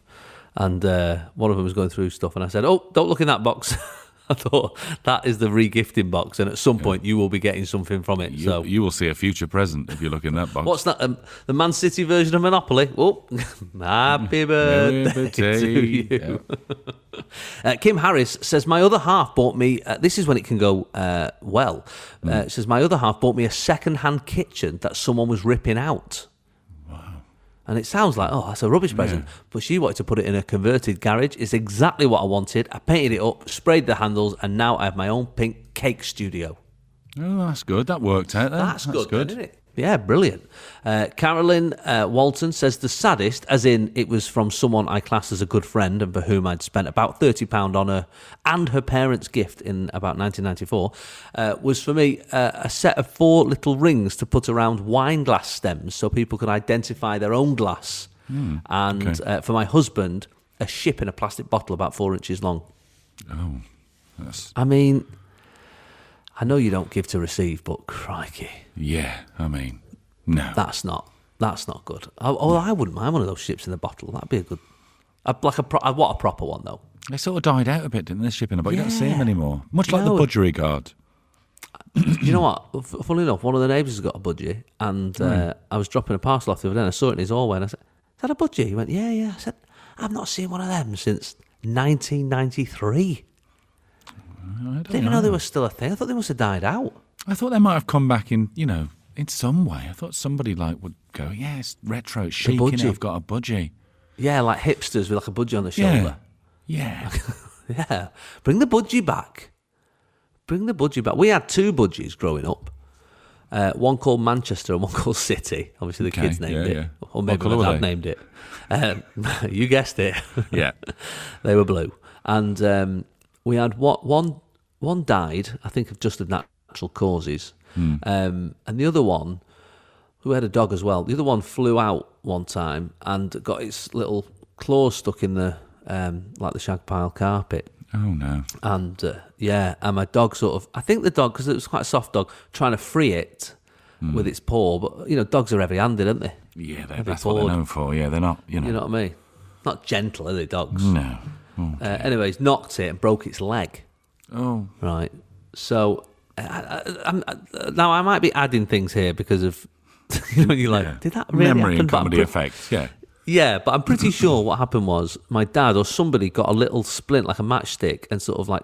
And uh, one of them was going through stuff, and I said, "Oh, don't look in that box." I thought that is the regifting box, and at some point you will be getting something from it. You, so, you will see a future present if you look in that box. what's that? Um, the Man City version of Monopoly. Oh, happy birthday to you. Yeah. Uh, Kim Harris says, My other half bought me, uh, this is when it can go uh, well. Uh, says, My other half bought me a second hand kitchen that someone was ripping out. And it sounds like, oh, that's a rubbish present. But she wanted to put it in a converted garage. It's exactly what I wanted. I painted it up, sprayed the handles, and now I have my own pink cake studio. Oh, that's good. That worked out. Then. That's, good, then, isn't it? Yeah, brilliant. Uh, Carolyn uh, Walton says the saddest, as in it was from someone I class as a good friend and for whom I'd spent about thirty pound on her and her parents' gift in about 1994, uh, was for me uh, a set of four little rings to put around wine glass stems so people could identify their own glass, and okay. uh, for my husband a ship in a plastic bottle about four inches long. Oh, that's I mean, I know you don't give to receive, but crikey. yeah. I mean, no. That's not. That's not good. Oh, oh, I wouldn't mind one of those ships in the bottle. That'd be a good. A, like a pro, what a proper one though. they sort of died out a bit, didn't they? Shipping about. You don't see them anymore. Much like No. the budgery. Do you know what? Funnily enough, one of the neighbours has got a budgie, and uh, I was dropping a parcel off the other day, and I saw it in his hallway, and I said, "Is that a budgie?" He went, "Yeah, yeah." I said, "I've not seen one of them since 1993. I don't Didn't even know they were still a thing. I thought they must have died out." I thought they might have come back in, you know, in some way. I thought somebody like would go, yeah, it's retro, it's chic, innit? I've got a budgie. Yeah, like hipsters with like a budgie on the shoulder. yeah. Yeah. Bring the budgie back. Bring the budgie back. We had two budgies growing up. Uh, one called Manchester and one called City. Obviously, the Okay, kids named yeah, it. yeah. Or maybe my dad they? named it. Um, you guessed it. yeah. they were blue. And um, we had what, one one died, I think, of just of natural causes. Hmm. Um, and the other one, who had a dog as well, the other one flew out one time and got its little claws stuck in the um, like the shag pile carpet. Oh no. And uh, yeah, and my dog sort of, I think the dog, because it was quite a soft dog, trying to free it Hmm. with its paw. But, you know, dogs are heavy handed, aren't they? Yeah, they, I'd be that's what they're known for. Yeah, they're not. You know. You know what I mean? Not gentle, are they, dogs? no. Oh, uh, anyways, knocked it and broke its leg. Oh. Right. So I, I, I'm, I, now I might be adding things here because of, you know, you're like, yeah. did that really memory happen? and comedy pre- effects? Yeah. Yeah, but I'm pretty sure what happened was my dad or somebody got a little splint, like a matchstick, and sort of like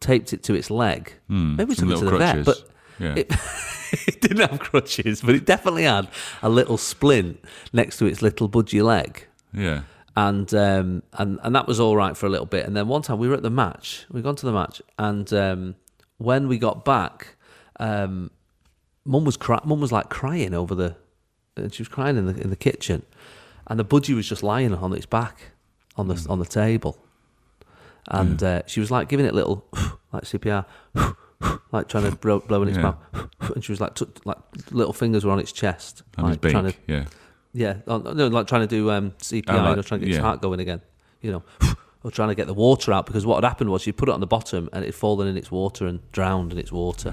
taped it to its leg. Hmm, Maybe we took it to the little vet, but Yeah. it, it didn't have crutches, but it definitely had a little splint next to its little budgie leg. Yeah. And um, and and that was all right for a little bit. And then one time we were at the match. We gone to the match, and um, when we got back, um, mum was cry- mum was like crying over the, and she was crying in the in the kitchen, and the budgie was just lying on its back on the on the table, and uh, she was like giving it little like CPR, like trying to blow, blow in its Yeah. mouth, and she was like took, like little fingers were on its chest, On like his beak. trying to Yeah. Yeah, oh, no, like trying to do um, CPR, Oh, you like- know, trying to get yeah. heart going again, you know. or trying to get the water out because what had happened was you put it on the bottom and it had fallen in its water and drowned in its water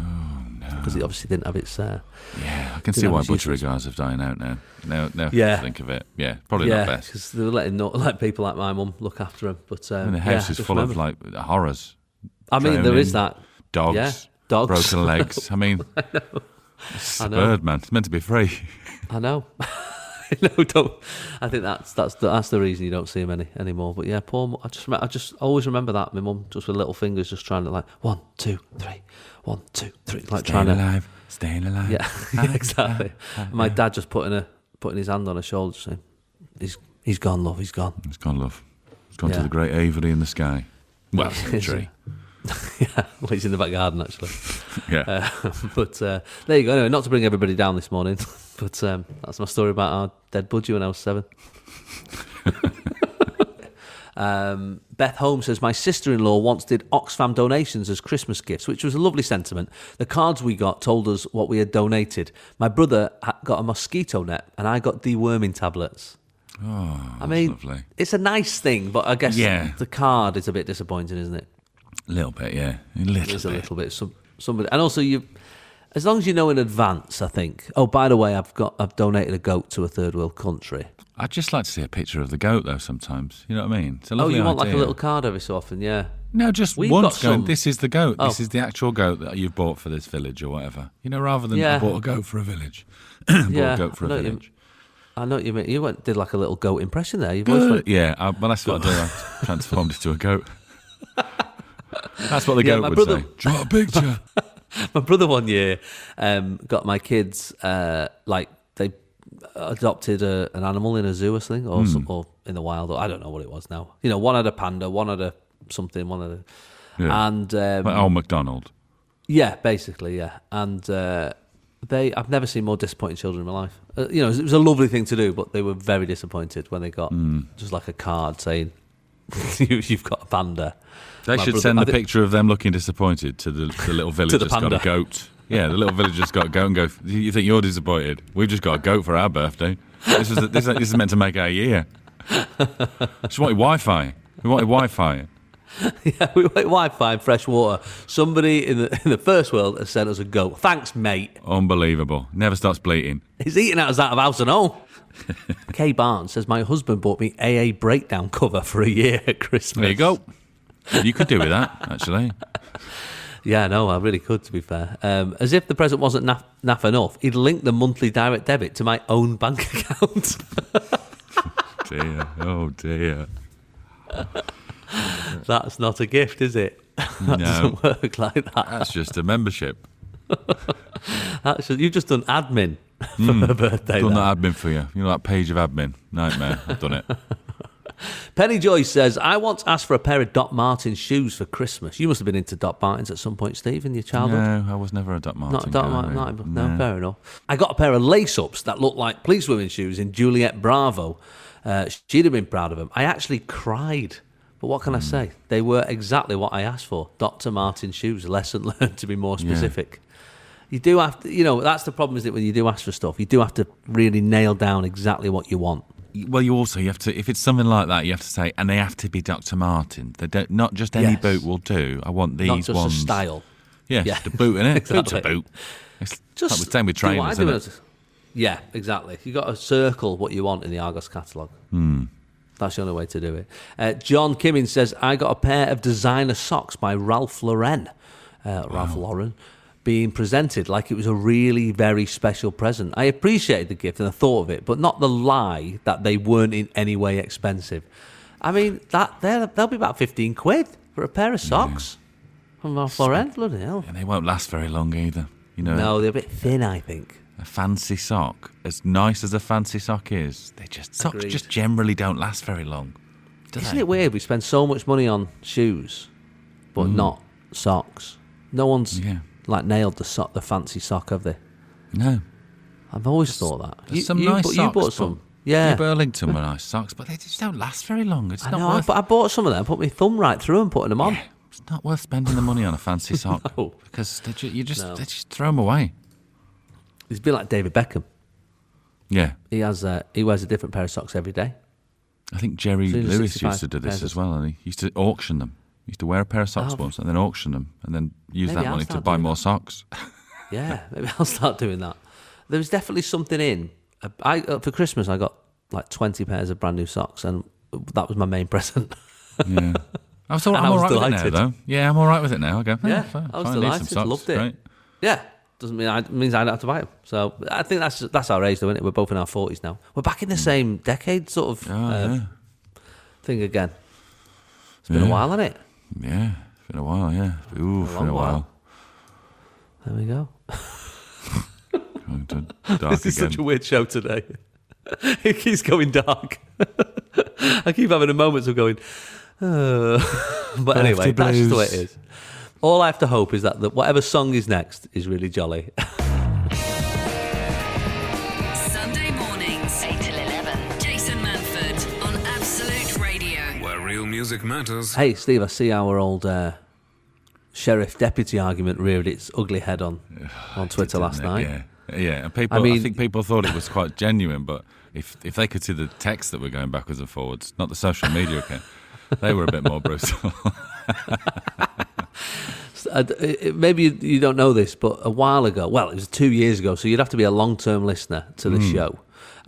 because it obviously didn't have its. Uh, Yeah, I can see why budgerigars have dying out now. Now, now Yeah. think of it. Yeah, probably yeah, not best. because they were letting not, let people like my mum look after them. But um, And the house I is full of like horrors. I mean, there is that. Dogs, Yeah, dogs. broken legs. I mean, it's I a know. bird, man. It's meant to be free. I know. no, don't. I think that's that's the, that's the reason you don't see him any anymore. But yeah, poor. I just I just always remember that my mum just with little fingers just trying to like one two three, one two three, like trying to. alive, staying alive. Yeah, yeah, exactly. My dad just putting a putting his hand on her shoulder, saying, "He's he's gone, love. He's gone." He's gone, love. He's gone Yeah. to the great aviary in the sky. Well, tree. yeah, well, he's in the back garden actually. Yeah. Uh, but uh, there you go. Anyway, not to bring everybody down this morning, but um, that's my story about our dead budgie when I was seven. um, Beth Holmes says, My sister in law once did Oxfam donations as Christmas gifts, which was a lovely sentiment. The cards we got told us what we had donated. My brother got a mosquito net, and I got deworming tablets. oh, I mean, lovely. it's a nice thing, but I guess Yeah. the card is a bit disappointing, isn't it? A little bit, yeah. A little Just a little bit. Some, somebody, and also you, as long as you know in advance, I think. Oh, by the way, I've got I've donated a goat to a third world country. I'd just like to see a picture of the goat, though. Sometimes, you know what I mean. Oh, you want like a little card every so often, yeah. No, just We've once going. some- This is the goat. This Oh. is the actual goat that you've bought for this village or whatever. You know, rather than Yeah. I bought a goat for a village. bought Yeah, a goat for a you- village. I know what you mean. You went did like a little goat impression there. You've always went, Yeah, I, well, that's what I do. I transformed it to a goat. That's what the Yeah, goat would brother- say. Draw a picture. my brother one year um, got my kids uh, like they adopted a, an animal in a zoo or something, or, Hmm. some, or in the wild. Or I don't know what it was now. You know, one had a panda, one had a something, one had a, Yeah. and um, Like old McDonald. Yeah, basically, yeah. And uh, they, I've never seen more disappointed children in my life. Uh, you know, it was a lovely thing to do, but they were very disappointed when they got Hmm. just like a card saying, "You've got a panda." They should brother- send the picture of them looking disappointed to the, the little village that's got a goat. Yeah, the little village that's got a goat and go, you think you're disappointed? We've just got a goat for our birthday. This is, this, this is meant to make our year. Just wanted Wi-Fi. We wanted Wi-Fi. yeah, we went Wi-Fi and fresh water. Somebody in the in the first world has sent us a goat. Thanks, mate. Unbelievable. Never stops bleating. He's eating out out of house and home. Kay Barnes says my husband bought me AA breakdown cover for a year at Christmas. There you go. You could do with that, actually. Yeah, no, I really could, to be fair. Um, as if the present wasn't naff, naff enough, he'd link the monthly direct debit to my own bank account. Dear. Oh, dear. That's not a gift, is it? That No. doesn't work like that. That's just a membership. That's just, you've just done admin for her birthday. Done that admin for you. You know that page of admin. Nightmare. I've done it. Penny Joyce says, I once asked for a pair of Doc Martens shoes for Christmas. You must have been into Doc Martens at some point, Steve, in your childhood. No, I was never a Doc Martin. Not a Doc Martens. Not, no, fair enough. I got a pair of lace ups that looked like police women's shoes in Juliet Bravo. Uh, she'd have been proud of them. I actually cried. But what can Hmm. I say? They were exactly what I asked for. Dr. Martin shoes. Lesson learned to be more specific. You do have to, you know, that's the problem, is it, when you do ask for stuff, you do have to really nail down exactly what you want. Well, you also you have to if it's something like that, you have to say, and they have to be Dr. Martin. They don't not just any Yes. boot will do. I want these Not just ones. a style. Yeah, Yeah. a boot in it. Boot's a Exactly. boot. It's Just like the same with trainers, isn't it? Yeah, exactly. You got to circle what you want in the Argos catalogue. Hmm. That's the only way to do it. Uh, John Kimmins says, I got a pair of designer socks by Ralph Lauren. Uh, Ralph Lauren. Being presented like it was a really very special present. I appreciated the gift and the thought of it, but not the lie that they weren't in any way expensive. I mean, that they'll, they'll be about 15 quid for a pair of socks from Ralph Lauren. Bloody hell. And they won't last very long either. You know, No, they're a bit thin, I think. a fancy sock, as nice as a fancy sock is, they just socks Agreed. just generally don't last very long. Isn't they? it weird? We spend so much money on shoes, but not socks. No one's Mm. Yeah. Like nailed the sock, the fancy sock, have they? No. I've always thought that. There's some you, nice bought- socks. You bought but- some, yeah. New Burlington were nice socks, but they just don't last very long. It's I not know, I, worth. but I bought some of them. Put my thumb right through them, putting them on. It's not worth spending the money on a fancy sock No. because they ju- you just No. they just throw them away. It's a bit like David Beckham. Yeah, He has uh, he wears a different pair of socks every day. I think Jerry Lewis 365 used to do this pairs as of- well, and he used to auction them. Used to wear a pair of socks Oh. once and then auction them, and then use that I'll money to buy more that. socks. Yeah, maybe I'll start doing that. There was definitely something in. I uh, for Christmas I got like twenty pairs of brand new socks, and that was my main present. Yeah. I was all, I'm all right with it delighted. now, though. Yeah, I'm all right with it now. I go, Yeah, fine, I was fine, delighted, socks, loved it. Great. yeah, doesn't mean I means I don't have to buy them. So I think that's that's our age, though, isn't it? We're both in our forties now. We're back in the same decade, sort of Oh, uh, yeah. thing again. It's been a while, hasn't it? Yeah, it's been a while, yeah. Ooh, it's been a while. There we go. Going to dark This is again. such a weird show today. it keeps going dark. I keep having a moments of going, uh. but anyway, that's just the way it is. All I have to hope is that the, whatever song is next is really jolly. Music matters. hey, Steve, I see our old uh, sheriff deputy argument reared its ugly head on on Twitter last it? night. Yeah, yeah. And people, I I, think people thought it was quite genuine, but if if they could see the text that were going backwards and forwards, not the social media account, they were a bit more brutal. Uh, d- uh, maybe you, don't know this, but a while ago, well, it was two years ago, so you'd have to be a long term listener to the show.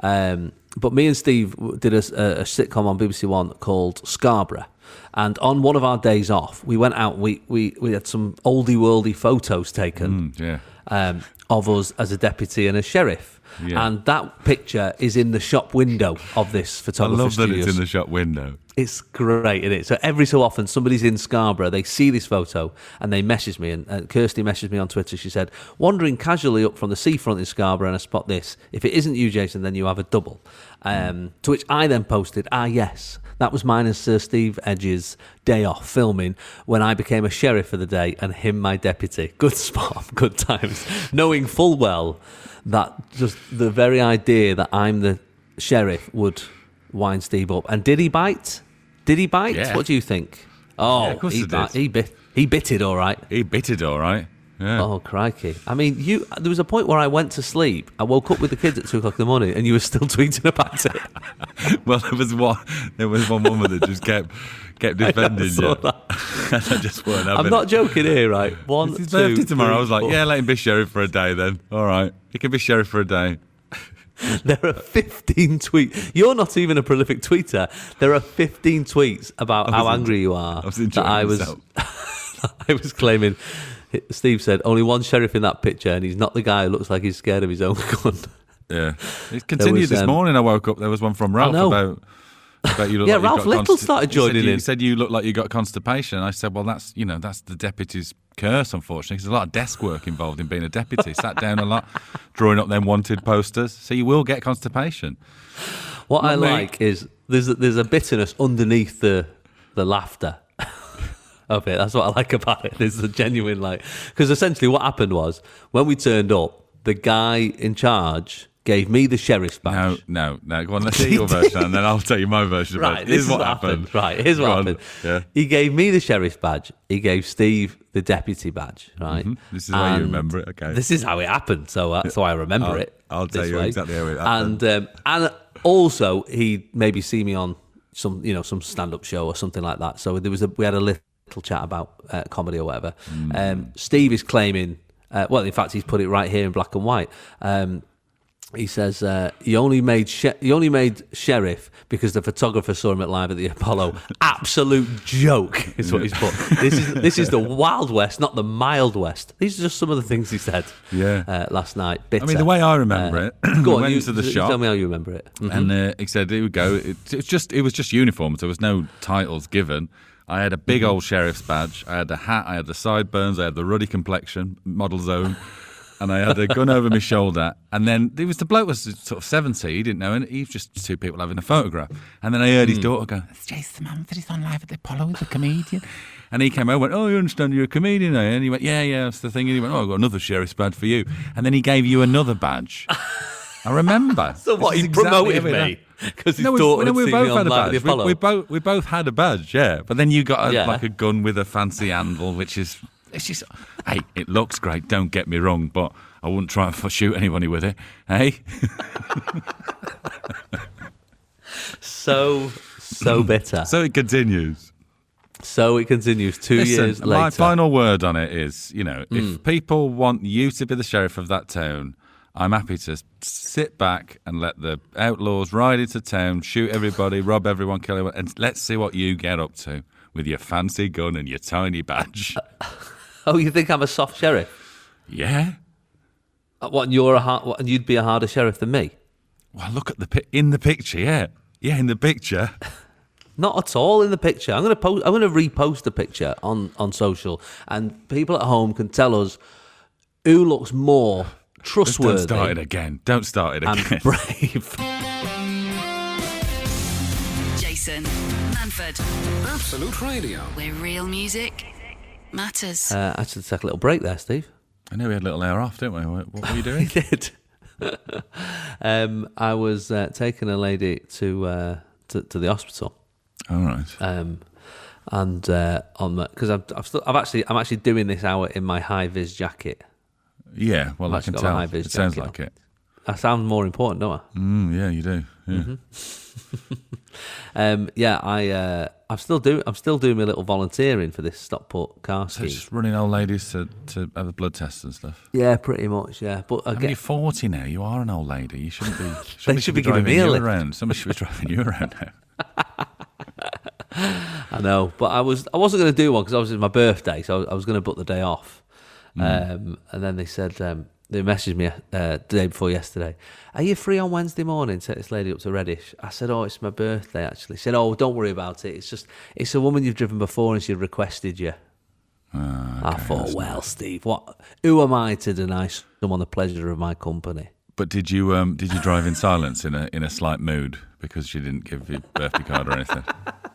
Um, but me and Steve did a, sitcom on BBC One called Scarborough. And on one of our days off, we went out, we, we, we had some oldie worldy photos taken Mm, yeah. um, of us as a deputy and a sheriff. Yeah. And that picture is in the shop window of this I photographer love that studio. it's in the shop window. It's great, isn't it? So every so often, somebody's in Scarborough, they see this photo, and they message me. And, and Kirsty messaged me on Twitter. She said, "Wandering casually up from the seafront in Scarborough, and I spot this. If it isn't you, Jason, then you have a double." Um, to which I then posted, "Ah, yes, that was mine and Sir Steve Edge's day off filming when I became a sheriff for the day, and him my deputy. Good spot, good times, knowing full well that just the very idea that I'm the sheriff would." Wind Steve up, and did he bite? Did he bite? Yeah. What do you think? Oh, Yeah, he, bit, did. he bit. He bit it all right. He bit it all right. Yeah. Oh crikey! I mean, you. There was a point where I went to sleep. I woke up with the kids at two o'clock in the morning, and you were still tweeting about it. Well, there was one. There was one woman that just kept kept defending saw you. I just weren't having I'm not it. joking here, right? One, It's his two, birthday tomorrow. three, I was like, four. yeah, let him be sheriff for a day then. All right, he can be sheriff for a day. There are 15 tweets. You're not even a prolific tweeter. There are 15 tweets about how angry you are. I was that I was. I was claiming. Steve said only one sheriff in that picture, and he's not the guy who looks like he's scared of his own gun. Yeah, it continued was, this um, morning. I woke up. There was one from Ralph about. About you look Yeah, like Ralph Little started he said joining in. He said you look like you got constipation. I said, well, that's you know that's the deputy's curse, unfortunately. 'cause There's a lot of desk work involved in being a deputy. Sat down a lot, drawing up them wanted posters, so you will get constipation. What I me. like is there's a, there's a bitterness underneath the the laughter of it. That's what I like about it. There's a genuine like because essentially what happened was when we turned up, the guy in charge gave me the sheriff's badge. No, no, no. Go on, let's hear your version, and then I'll tell you my version. Right, About it. Here's is what what happened. Right, here's what happened. Yeah. He gave me the sheriff's badge. He gave Steve the deputy badge. Right. Mhm. This is how you remember it, okay. This is how it happened. So that's why I remember I'll- it. I'll tell you way. exactly how it happened. And um, and also he maybe see me on some you know some stand up show or something like that. So there was a we had a little chat about uh, comedy or whatever. Hmm. Um, Steve is claiming. Uh, well, in fact, he's put it right here in black and white. Um, he says uh, he only made she- he only made sheriff because the photographer saw him at live at the Apollo. Absolute joke is what he's put. This is this is the Wild West, not the Mild West. These are just some of the things he said. Yeah. uh, last night. I mean, the way I remember it, Uh, Go we on, went you, to the you shop, Tell me how you remember it. Mhm. and uh, he said, "Here we go." It, it's just it was just uniforms. There was no titles given. I had a big old sheriff's badge. I had the hat. I had the sideburns. I had the ruddy complexion, model zone, and I had a gun over my shoulder. And then there was the bloke was sort of seventy. He didn't know, and he was just two people having a photograph. And then I heard Mm. his daughter go, "It's Jason Manford. He's on live at the Apollo. He's a comedian." And he came over and went, Oh, you understand you're a comedian, you? And he went, Yeah, yeah, that's the thing. And he went, Oh, I've got another sheriff's badge for you. And then he gave you another badge. I remember. So what? He exactly promoted me. because his No, we, daughter no, had we seen both had a the badge. We, we both we both had a badge, yeah. But then you got a, Yeah. like a gun with a fancy anvil, which is it's just hey, it looks great. Don't get me wrong, but I wouldn't try and shoot anybody with it. Hey, so so bitter. So it continues. So it continues two Listen, years later. Hmm. my final word on it is, you know, if people want you to be the sheriff of that town, I'm happy to sit back and let the outlaws ride into town, shoot everybody, rob everyone, kill everyone, and let's see what you get up to with your fancy gun and your tiny badge. oh, you think I'm a soft sheriff? yeah. Uh, What? And you're a hard, what, and you'd be a harder sheriff than me? Well, look at the pi- in the picture. Yeah, yeah, in the picture. Not at all in the picture. I'm going to post. I'm going to repost the picture on on social, and people at home can tell us who looks more Don't start it again. Don't start it and again. brave. Jason Manford, Absolute Radio. where real music matters. Uh, I should take a little break there, Steve. I know we had a little hour off, didn't we? What, what were you doing? did. um, I was uh, taking a lady to, uh, to to the hospital, All right. um, and uh, on because I've I've, still, I've actually I'm actually doing this hour in my high vis jacket. Yeah, well, I can tell. It sounds like it. I sound more important, don't I? Mm, yeah, you do. Yeah. Mm-hmm. Um, yeah, I uh, I'm still doing I'm still doing my little volunteering for this Stockport car So scheme. just running old ladies to, to have a blood test and stuff. Yeah, pretty much. Yeah, but I I mean, get you're 40 now. You are an old lady. You shouldn't be. They Somebody should be giving driving me a you lift. around. Somebody should be driving you around now. I know, but I was I wasn't going to do one because obviously it's my birthday, so I was going to book the day off. Um, and then they said um, they messaged me uh, the day before yesterday. Are you free on Wednesday morning? Take this lady up to Reddish. I said, oh, it's my birthday actually. She said, oh, don't worry about it. It's just it's a woman you've driven before, and she requested you. I thought, well, Steve, what? Who am I to deny someone the pleasure of my company? But did you um did you drive in silence in a in a slight mood because she didn't give you a birthday card or anything?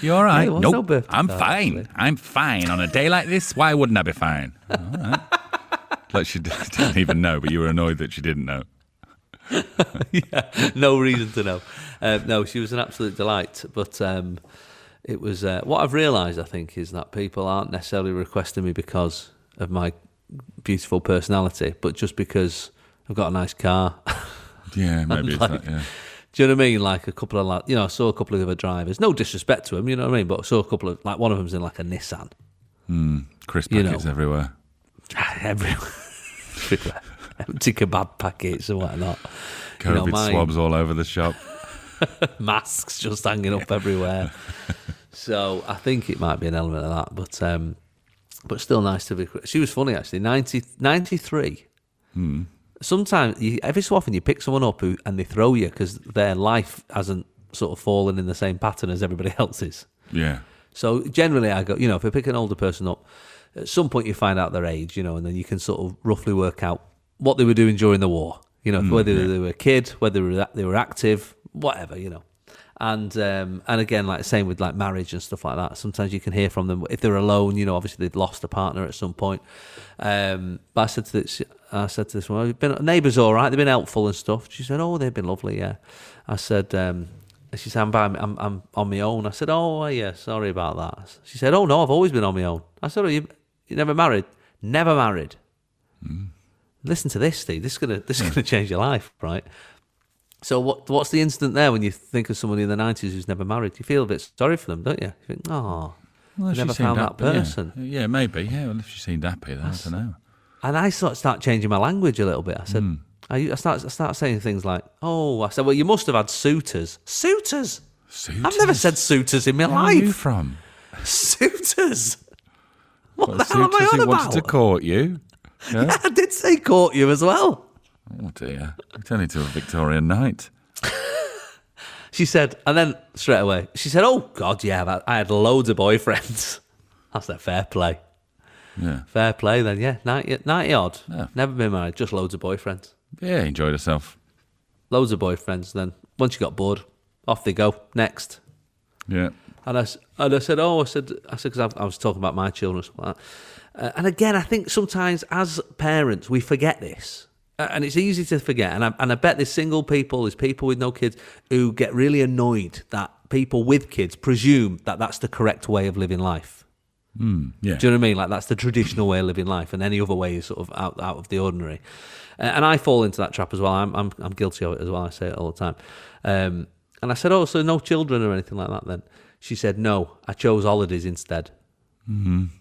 You all right? was nope. no I'm fine. actually. I'm fine on a day like this. Why wouldn't I be fine? All right. like she didn't even know, but you were annoyed that she didn't know. yeah, no reason to know. Uh, no, she was an absolute delight. But um, it was uh, what I've realised. I think is that people aren't necessarily requesting me because of my beautiful personality, but just because I've got a nice car. Yeah, maybe it's like- that. Yeah. Do you know what I mean? Like a couple of, like, you know, I saw a couple of other drivers. No disrespect to them, you know what I mean? But I saw a couple of, like, one of them's in like a Nissan. Crisp You packets know. everywhere. Everywhere. Everywhere. Empty kebab packets and whatnot. COVID You know, mine- swabs all over the shop. masks just hanging up everywhere. so I think it might be an element of that, but um, but still nice to be. She was funny actually. 90, 93. Sometimes you, every so often you pick someone up who and they throw you because their life hasn't sort of fallen in the same pattern as everybody else's. Yeah. So generally, I go, you know, if I pick an older person up, at some point you find out their age, you know, and then you can sort of roughly work out what they were doing during the war. You know, mm, whether they were a kid, whether they were active, whatever, you know. And um, and again, like same with like marriage and stuff like that. Sometimes you can hear from them if they're alone. You know, obviously they've lost a partner at some point. Um, but I said to this, I said to this one, "You've been neighbours all right? They've been helpful and stuff." She said, "Oh, they've been lovely, yeah." I said, um, she said, I'm, by, I'm, I'm on my own. I said, oh, yeah, sorry about that. She said, oh, no, I've always been on my own. I said, oh, you, you never married? Never married. Listen to this, Steve. This is gonna this is gonna change your life, right? So what what's the instant there when you think of somebody in the nineties who's never married? You feel a bit sorry for them, don't you? You think, oh, Well, I never found that happy, yeah. person. Yeah. maybe. Yeah, well, if she seemed happy, then I don't know. And I sort of start changing my language a little bit. I said, hmm. I, I start I start saying things like, oh, I said, well, you must have had suitors. Suitors. Suitors. I've never said suitors in my Where are you life. from? Suitors. What Well, the hell am I on who wanted about? to court you. Yeah? I did say court you as well. Oh dear. Only to a Victorian knight. She said, and then straight away, she said, "Oh God, yeah, I had loads of boyfriends." That's said, "Fair play, Yeah. fair play." Then, yeah, 90, 90 odd. Yeah. Never been married, just loads of boyfriends, Yeah, enjoyed herself. loads of boyfriends. Then once you got bored, off they go. Next, Yeah. and I and I said, "Oh, I said, I said because I was talking about my children." like that. Uh, and again, I think sometimes as parents we forget this. And it's easy to forget, and I, and I bet there's single people, there's people with no kids who get really annoyed that people with kids presume that that's the correct way of living life. Yeah. Do you know what I mean? Like that's the traditional way of living life, and any other way is sort of out out of the ordinary. Uh, and I fall into that trap as well. I'm I'm I'm guilty of it as well. I say it all the time. Um, And I said, "Oh, so no children or anything like that?" Then she said, "No, I chose holidays instead."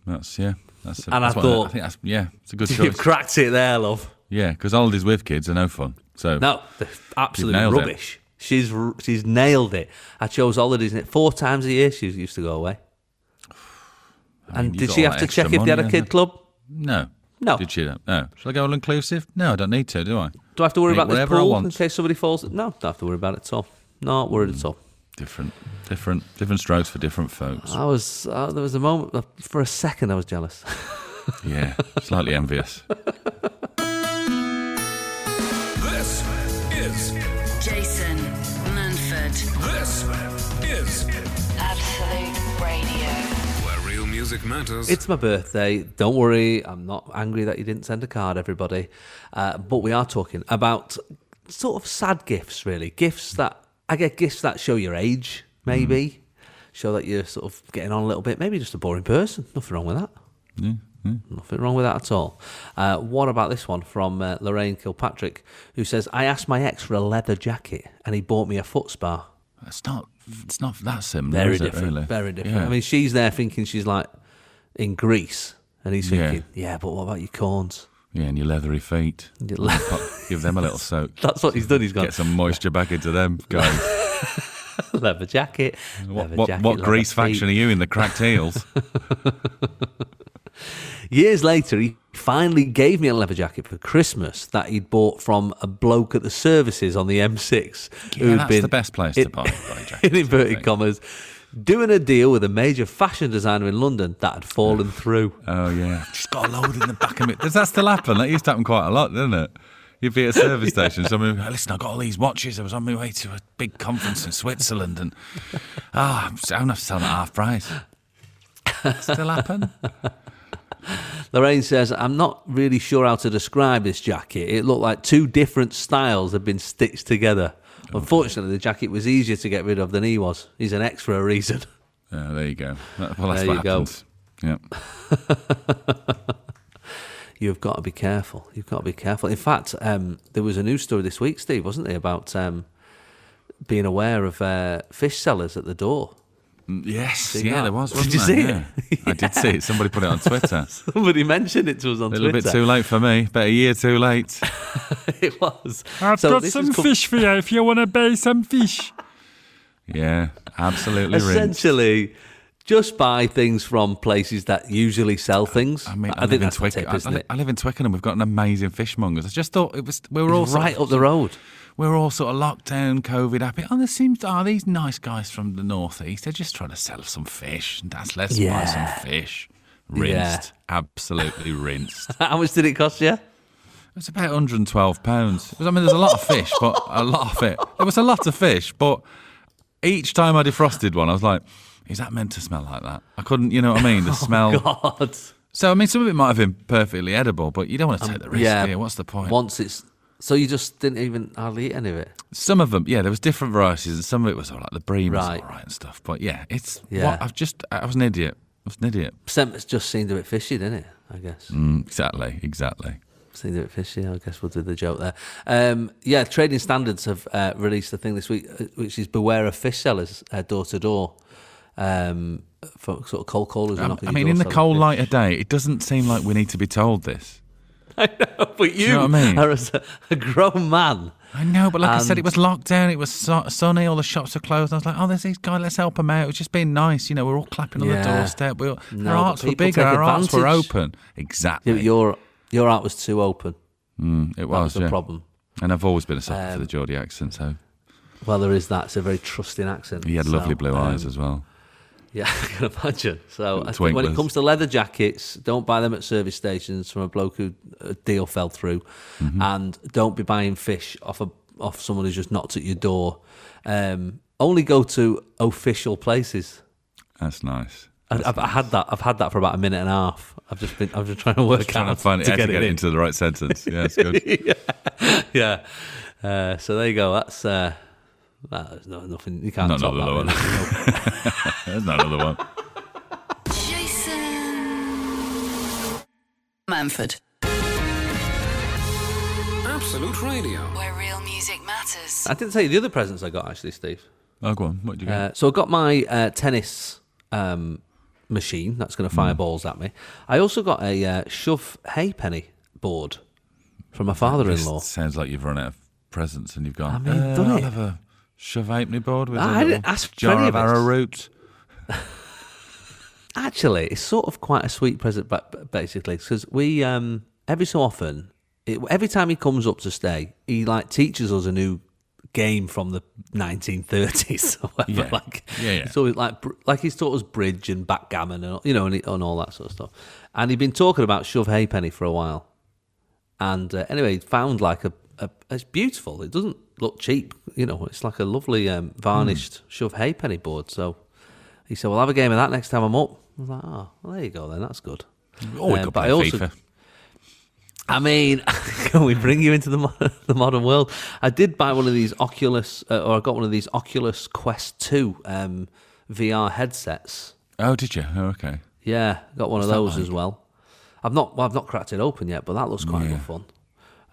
That's yeah. That's a, And I that's what thought- I think that's yeah. It's a good You've choice. cracked it there, love. Yeah, because holidays with kids are no fun. So No, the absolute nailed it. rubbish. She's she's nailed it. I chose holidays in it four times a year. She used to go away. I mean, and did she have to check if they had a kid club? No. No. Did she? No. Should I go all inclusive? No, I don't need to, do I? Do I have to worry about this pool in case somebody falls? No, don't have to worry about it at all. Not worried at all. Different, different, different strokes for different folks. I was uh, there was a moment uh, for a second I was jealous. Yeah, slightly envious. is Jason Manford, this is Absolute Radio. where real music matters. It's my birthday. Don't worry, I'm not angry that you didn't send a card, everybody. Uh, but we are talking about sort of sad gifts, really. Gifts that I get gifts that show your age, maybe show that you're sort of getting on a little bit. Maybe just a boring person. Nothing wrong with that. Nothing wrong with that at all. Uh, what about this one from uh, Lorraine Kilpatrick, who says, "I asked my ex for a leather jacket, and he bought me a foot spa." It's not. It's not that similar. Very different. really? Very different. Yeah. I mean, she's there thinking she's like in Greece, and he's thinking, "Yeah, but what about your corns?" yeah, and your leathery feet. Your le- Give them a little soak. That's what he's done. He's gone Get some moisture back into them, guys. leather jacket. What, leather what, jacket, what grease feet. faction are you in the cracked heels? Years later, he finally gave me a leather jacket for Christmas that he'd bought from a bloke at the services on the M6. Yeah, who'd that's been the best place to buy- buy jackets, in inverted commas, doing a deal with a major fashion designer in London that had fallen through. Oh yeah, just got a load in the back of it. Does that still happen? That used to happen quite a lot, didn't it? You'd be at a service station. Someone, would, listen, I got all these watches. I was on my way to a big conference in Switzerland, and ah, I'm going to have to sell them at half price. Still happen? Lorraine says, I'm not really sure how to describe this jacket. It looked like two different styles had been stitched together. Unfortunately, the jacket was easier to get rid of than he was. He's an ex for a reason. Yeah, there you go. That- Well, that's There what you go. happens. Yeah. You've got to be careful. You've got to be careful. In fact, um, there was a news story this week, Steve, wasn't there, about um, being aware of uh, fish sellers at the door. Yes, See yeah, that? there was. Did Wasn't you see there? it? Yeah. I did see it. Somebody put it on Twitter. Somebody mentioned it to us on Twitter. A little Twitter. bit too late for me, but a year too late. it was. I've So got some has fish for you if you want to buy some fish. Yeah, absolutely. rinsed. Essentially, just buy things from places that usually sell things. I mean, I, I, live think in Twickenham. tip, I, isn't li- it? I live in Twickenham. We've got an amazing fishmongers. I just thought it was. We were all It's sort of- up the road. We were all sort of locked down, COVID happy. Oh, there seems to are these nice guys from the northeast. They're just trying to sell some fish. And that's let's buy some fish. Rinsed, absolutely rinsed. How much did it cost you? It was about 112 pounds. I mean, there's a lot of fish, but a lot of it. There was a lot of fish, but each time I defrosted one, I was like, "Is that meant to smell like that?" I couldn't, you know what I mean? The oh, smell. God. So I mean, some of it might have been perfectly edible, but you don't want to um, take the risk. yeah. Yeah. What's the point? Once it's so you just didn't even hardly eat any of it. Some of them, yeah, there was different varieties, and some of it was all right. The bream was Right. all right and stuff. But yeah, it's Yeah. What, I've just, I was an idiot. I was an idiot. Sentence just seemed a bit fishy, didn't it? I guess. Mm, exactly, exactly. Seemed a bit fishy. I guess we'll do the joke there. Um, yeah, trading standards have uh, released a thing this week, uh, which is beware of fish sellers uh, door to door. Um, for sort of cold callers. who Um, knock I your mean, door in the selling cold fish. light of day, it doesn't seem like we need to be told this. but you, you know I mean? are a, a grown man. I know, but like I said, it was locked down. It was so- sunny. All the shops were closed. I was like, "Oh, there's these guys. Let's help them out." It was just being nice, you know. We're all clapping on the doorstep. We all, No, our hearts were bigger. Our hearts were open. Exactly. Yeah, your your art was too open. Mm, it That was, was the yeah. problem. And I've always been a sucker for Um, the Geordie accent. So Well, there is that. It's a very trusting accent. he had So, lovely blue eyes um, as well. Yeah, I can imagine. So I think when it comes to leather jackets, don't buy them at service stations from a bloke who a deal fell through, Mm-hmm. and don't be buying fish off a off someone who's just knocked at your door. Um, only go to official places. That's nice. I, I've I had that. I've had that for about a minute and a half. I've just been. I've just trying to work Trying out to find it, to get to get it in. into the right sentence. Yeah, it's good. yeah. Uh, so there you go. That's uh, that's no, nothing. You can't Not top another that. one. really. There's not another one. Jason Manford, Absolute Radio. where real music matters. I didn't tell you the other presents I got actually, Steve. Oh, go on. What did you get? Uh, so I got my uh, tennis um, machine that's going to fire balls at me. I also got a uh, shove halfpenny board from my father-in-law. Sounds like you've run out of presents and you've gone. I mean, uh, done I'll it. have a shove halfpenny board with I a didn't ask jar of arrowroot. Actually, it's sort of quite a sweet present, but basically, because we um, every so often, it, every time he comes up to stay, he like teaches us a new game from the 1930s or whatever. Yeah. Like, Yeah, yeah. So like, like he's taught us bridge and backgammon and you know and, and all that sort of stuff. And he'd been talking about shove halfpenny for a while. And uh, anyway, he found like a, a it's beautiful. It doesn't look cheap, you know. It's like a lovely um, varnished Hmm. shove halfpenny board. So he said, "We'll have a game of that next time I'm up." I was like, "Oh, well, there you go. Then that's good." Oh, we Um, but I also- FIFA. I mean, can we bring you into the mo- the modern world? I did buy one of these Oculus, uh, or I got one of these Oculus Quest Two um, VR headsets. Oh, did you? Oh, okay. Yeah, got one What's of those like? as well. I've not, well, I've not cracked it open yet, but that looks quite Yeah. good fun.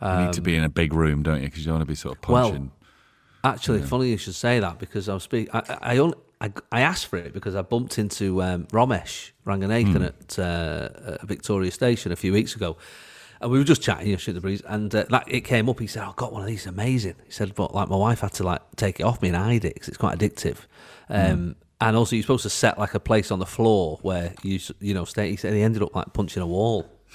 You need to be in a big room, don't you? Because you don't want to be sort of Um, Well, punching. Actually, funny you should say that because I was speak. I, I, only, I, I asked for it because I bumped into um, Romesh Ranganathan at, uh, at Victoria Station a few weeks ago, and we were just chatting, you know, shoot the breeze, and uh, that it came up. He said, "I got one of these, amazing." He said, "But like my wife had to like take it off me and hide it because it's quite addictive." Um, And also, you're supposed to set like a place on the floor where you you know stay. He said he ended up like punching a wall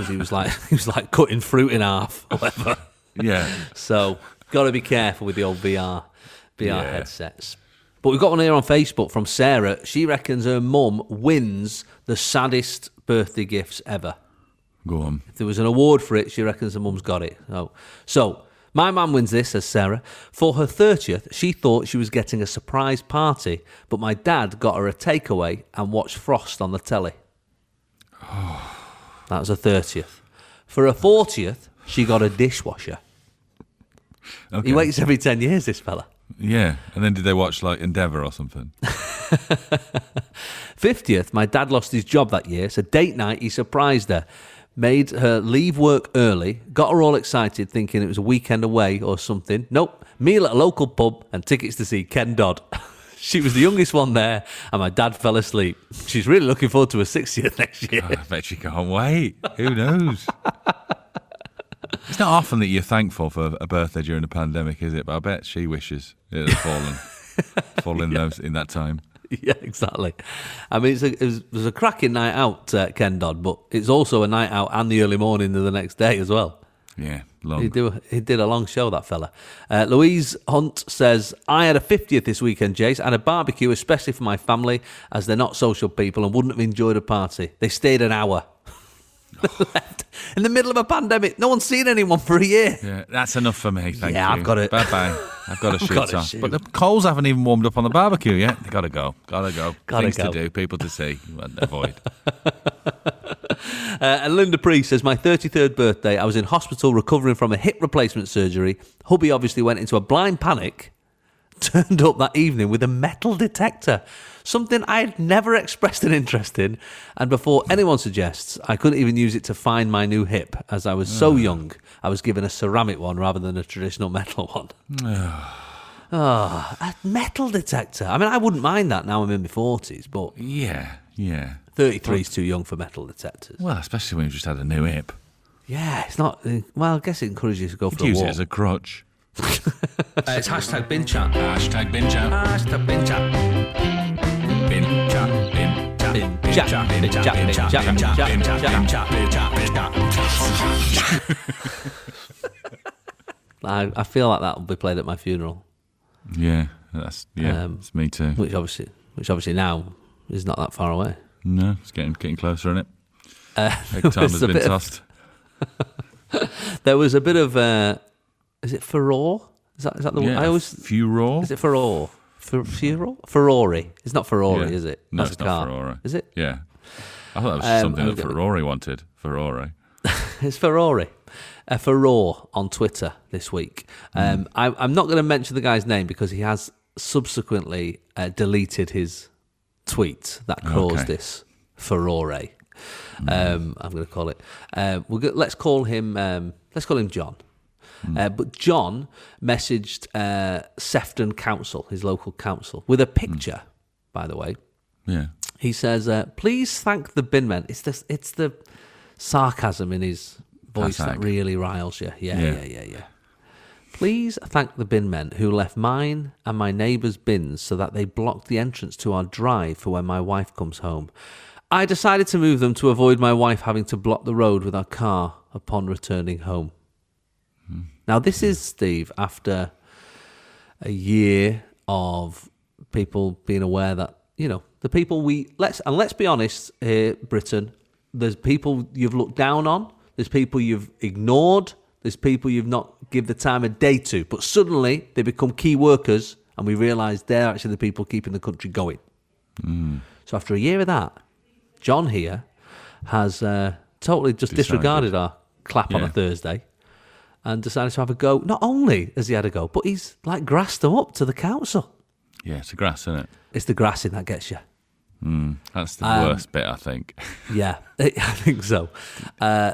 because he was like he was like cutting fruit in half or whatever. yeah. So got to be careful with the old VR VR Yeah. headsets. But we've got one here on Facebook from Sarah. She reckons her mum wins the saddest birthday gifts ever. Go on. If there was an award for it, she reckons her mum's got it. Oh. so my mum wins this, says Sarah. For her 30th, she thought she was getting a surprise party, but my dad got her a takeaway and watched Frost on the telly. Oh. That was a 30th. For a 40th, she got a dishwasher. Okay. He waits every 10 years, this fella. Yeah. And then did they watch like Endeavour or something? 50th, my dad lost his job that year, so date night, he surprised her. Made her leave work early, got her all excited, thinking it was a weekend away or something. Nope, meal at a local pub and tickets to see Ken Dodd. she was the youngest one there, and my dad fell asleep. She's really looking forward to her 60th next year. I bet she can't wait. Who knows? it's not often that you're thankful for a birthday during a pandemic, is it? But I bet she wishes it had fallen, fallen in those in that time. yeah, exactly. I mean, it's a, it, was, it was a cracking night out, uh, Ken Dodd, but it's also a night out and the early morning of the next day as well. Yeah, He long. do he did a long show that fella. Uh, Louise Hunt says I had a fiftieth this weekend, Jace, and a barbecue especially for my family as they're not social people and wouldn't have enjoyed a party. They stayed an hour. Left in the middle of a pandemic. No one's seen anyone for a year. Yeah, that's enough for me. Thank you. Yeah, you. I've got it. Bye bye. I've got to shoot off. But the coals haven't even warmed up on the barbecue yet. They gotta go. Gotta go. Gotta Things go. to do. People to see. Avoid. Uh, and Linda Priest says, My 33rd birthday, I was in hospital recovering from a hip replacement surgery. Hubby obviously went into a blind panic, turned up that evening with a metal detector, something I had never expressed an interest in. And before anyone suggests, I couldn't even use it to find my new hip, as I was so young, I was given a ceramic one rather than a traditional metal one. Oh, a metal detector. I mean, I wouldn't mind that now I'm in my 40s, but Yeah, yeah. 33 is too young for metal detectors. Well, especially when you've just had a new hip. Yeah, it's not. Uh, well, I guess it encourages you to go for a Use it as a crutch. Uh, it's hashtag bin chat. Hashtag bin chat. Hashtag bin chat. Bin chat. Bin chat. Bin chat, bin chat, bin chat, bin chat, bin chat, bin chat, bin chat, bin chat. I, I feel like that will be played at my funeral, Yeah, that's yeah. Um, it's me too. which obviously, which obviously now is not that far away. No, it's getting getting closer, isn't it? Uh, Egg time has been of- tossed. There was a bit of. Uh, is it furore? Is that is that the Yeah, I always furore. is it furore? Fur, furore? Ferrari. It's not Ferrari, Yeah. is it? No, That's it's a not car. Ferrari. Is it? Yeah, I thought that was Um, something that. Ferrari wanted. Ferrari. It's Ferrari. A furore on Twitter this week. Um, I, I'm not going to mention the guy's name because he has subsequently uh, deleted his tweet that caused Okay. this furore. Um, I'm going to call it. Uh, we'll go, let's call him. Um, let's call him John. Uh, but John messaged uh, Sefton Council, his local council, with a picture, by the way. Yeah. He says, uh, "Please thank the bin men." It's the it's the sarcasm in his voice that really riles you. Yeah, Yeah. yeah, yeah, yeah. Please thank the bin men who left mine and my neighbour's bins so that they blocked the entrance to our drive for when my wife comes home. I decided to move them to avoid my wife having to block the road with our car upon returning home. Now, this is, Steve, after a year of people being aware that, you know, the people we, let's, and let's be honest here, Britain, there's people you've looked down on, there's people you've ignored, there's people you've not give the time of day to, but suddenly they become key workers and we realise they're actually the people keeping the country going. So after a year of that, John here has uh, totally just Decided. disregarded our clap on a Thursday and decided to have a go. Not only has he had a go, but he's like grassed them up to the council. Yeah, it's a grass, isn't it? It's the grassing that gets you. That's the Um, worst bit, I think. Yeah, I think so. Uh,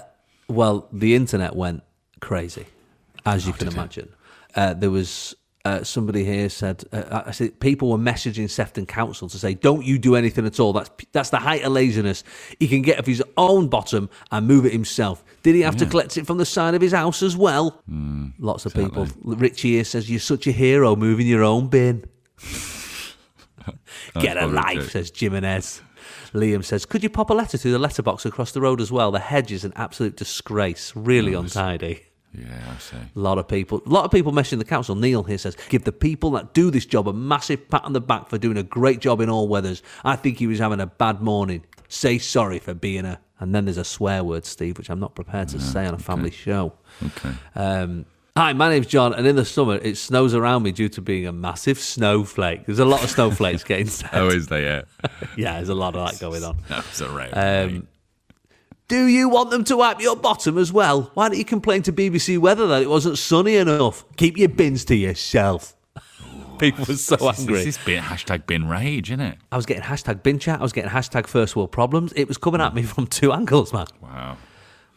well, the internet went crazy, as you can imagine. Uh, there was uh, somebody here said, uh, I said people were messaging Sefton Council to say, "Don't you do anything at all? That's that's the height of laziness. He can get off his own bottom and move it himself. Did he have to collect it from the side of his house as well?" Lots of people. Richie here says, "You're such a hero, moving your own bin." Get a life, says Jimenez. Liam says, Could you pop a letter through the letterbox across the road as well? The hedge is an absolute disgrace. Really untidy. Yeah, I see. A lot of people, a lot of people messaging the council. Neil here says, "Give the people that do this job a massive pat on the back for doing a great job in all weathers. I think he was having a bad morning. Say sorry for being a." And then there's a swear word, Steve, which I'm not prepared to say on a family show. Okay. Um, hi, my name's John, and in the summer it snows around me due to being a massive snowflake. There's a lot of snowflakes getting set. Oh, is there? Yeah. Yeah, there's a lot of that going on. That's a rare. Um, do you want them to wipe your bottom as well? Why don't you complain to BBC Weather that it wasn't sunny enough? Keep your bins to yourself. People were so this, angry. this is bin, hashtag bin rage, isn't it? I was getting hashtag bin chat. I was getting hashtag first world problems. It was coming at me from two angles, man. Wow.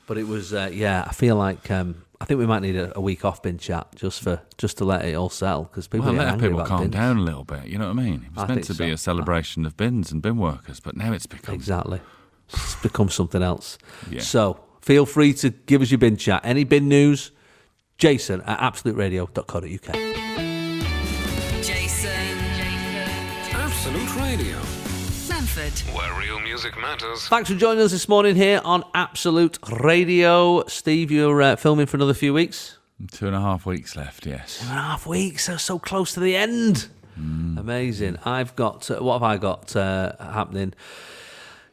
But it was, uh, yeah. I feel like um, I think we might need a, a week off bin chat just for just to let it all settle because people Well, get let angry people about calm bins. down a little bit. You know what I mean? It was I meant think to be a celebration of bins and bin workers, but now it's become. Exactly. It's become something else. Yeah. So feel free to give us your bin chat. Any bin news? Jason at absoluteradio.co.uk. Jason. Jason. Absolute Radio, Manford. where real music matters. Thanks for joining us this morning here on Absolute Radio. Steve, you're uh, filming for another few weeks. Two and a half weeks left, yes. Two and a half weeks, so, so close to the end. Amazing. I've got, uh, what have I got uh, happening?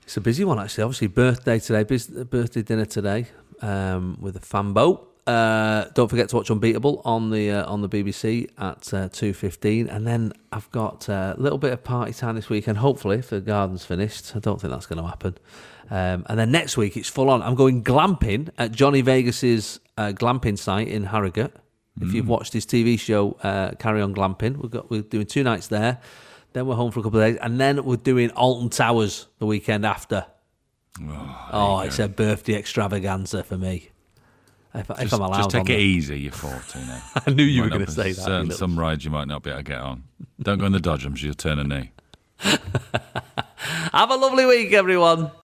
It's a busy one, actually. Obviously, birthday today, birthday dinner today um, with a fambo. Uh, don't forget to watch Unbeatable on the uh, on the BBC at uh, two fifteen, and then I've got uh, a little bit of party time this weekend. Hopefully, if the garden's finished, I don't think that's going to happen. Um, and then next week it's full on. I'm going glamping at Johnny Vegas's uh, glamping site in Harrogate. If you've watched his TV show, uh, Carry On Glamping, we've got we're doing two nights there. Then we're home for a couple of days, and then we're doing Alton Towers the weekend after. Oh, oh it's a birthday extravaganza for me. If, if Just, I'm allowed, just take it easy, you're 40 now. I knew you Might were going to say that. you Certain, little- some rides you might not be able to get on. Don't go in the Dodgems, you'll turn a knee. Have a lovely week, everyone.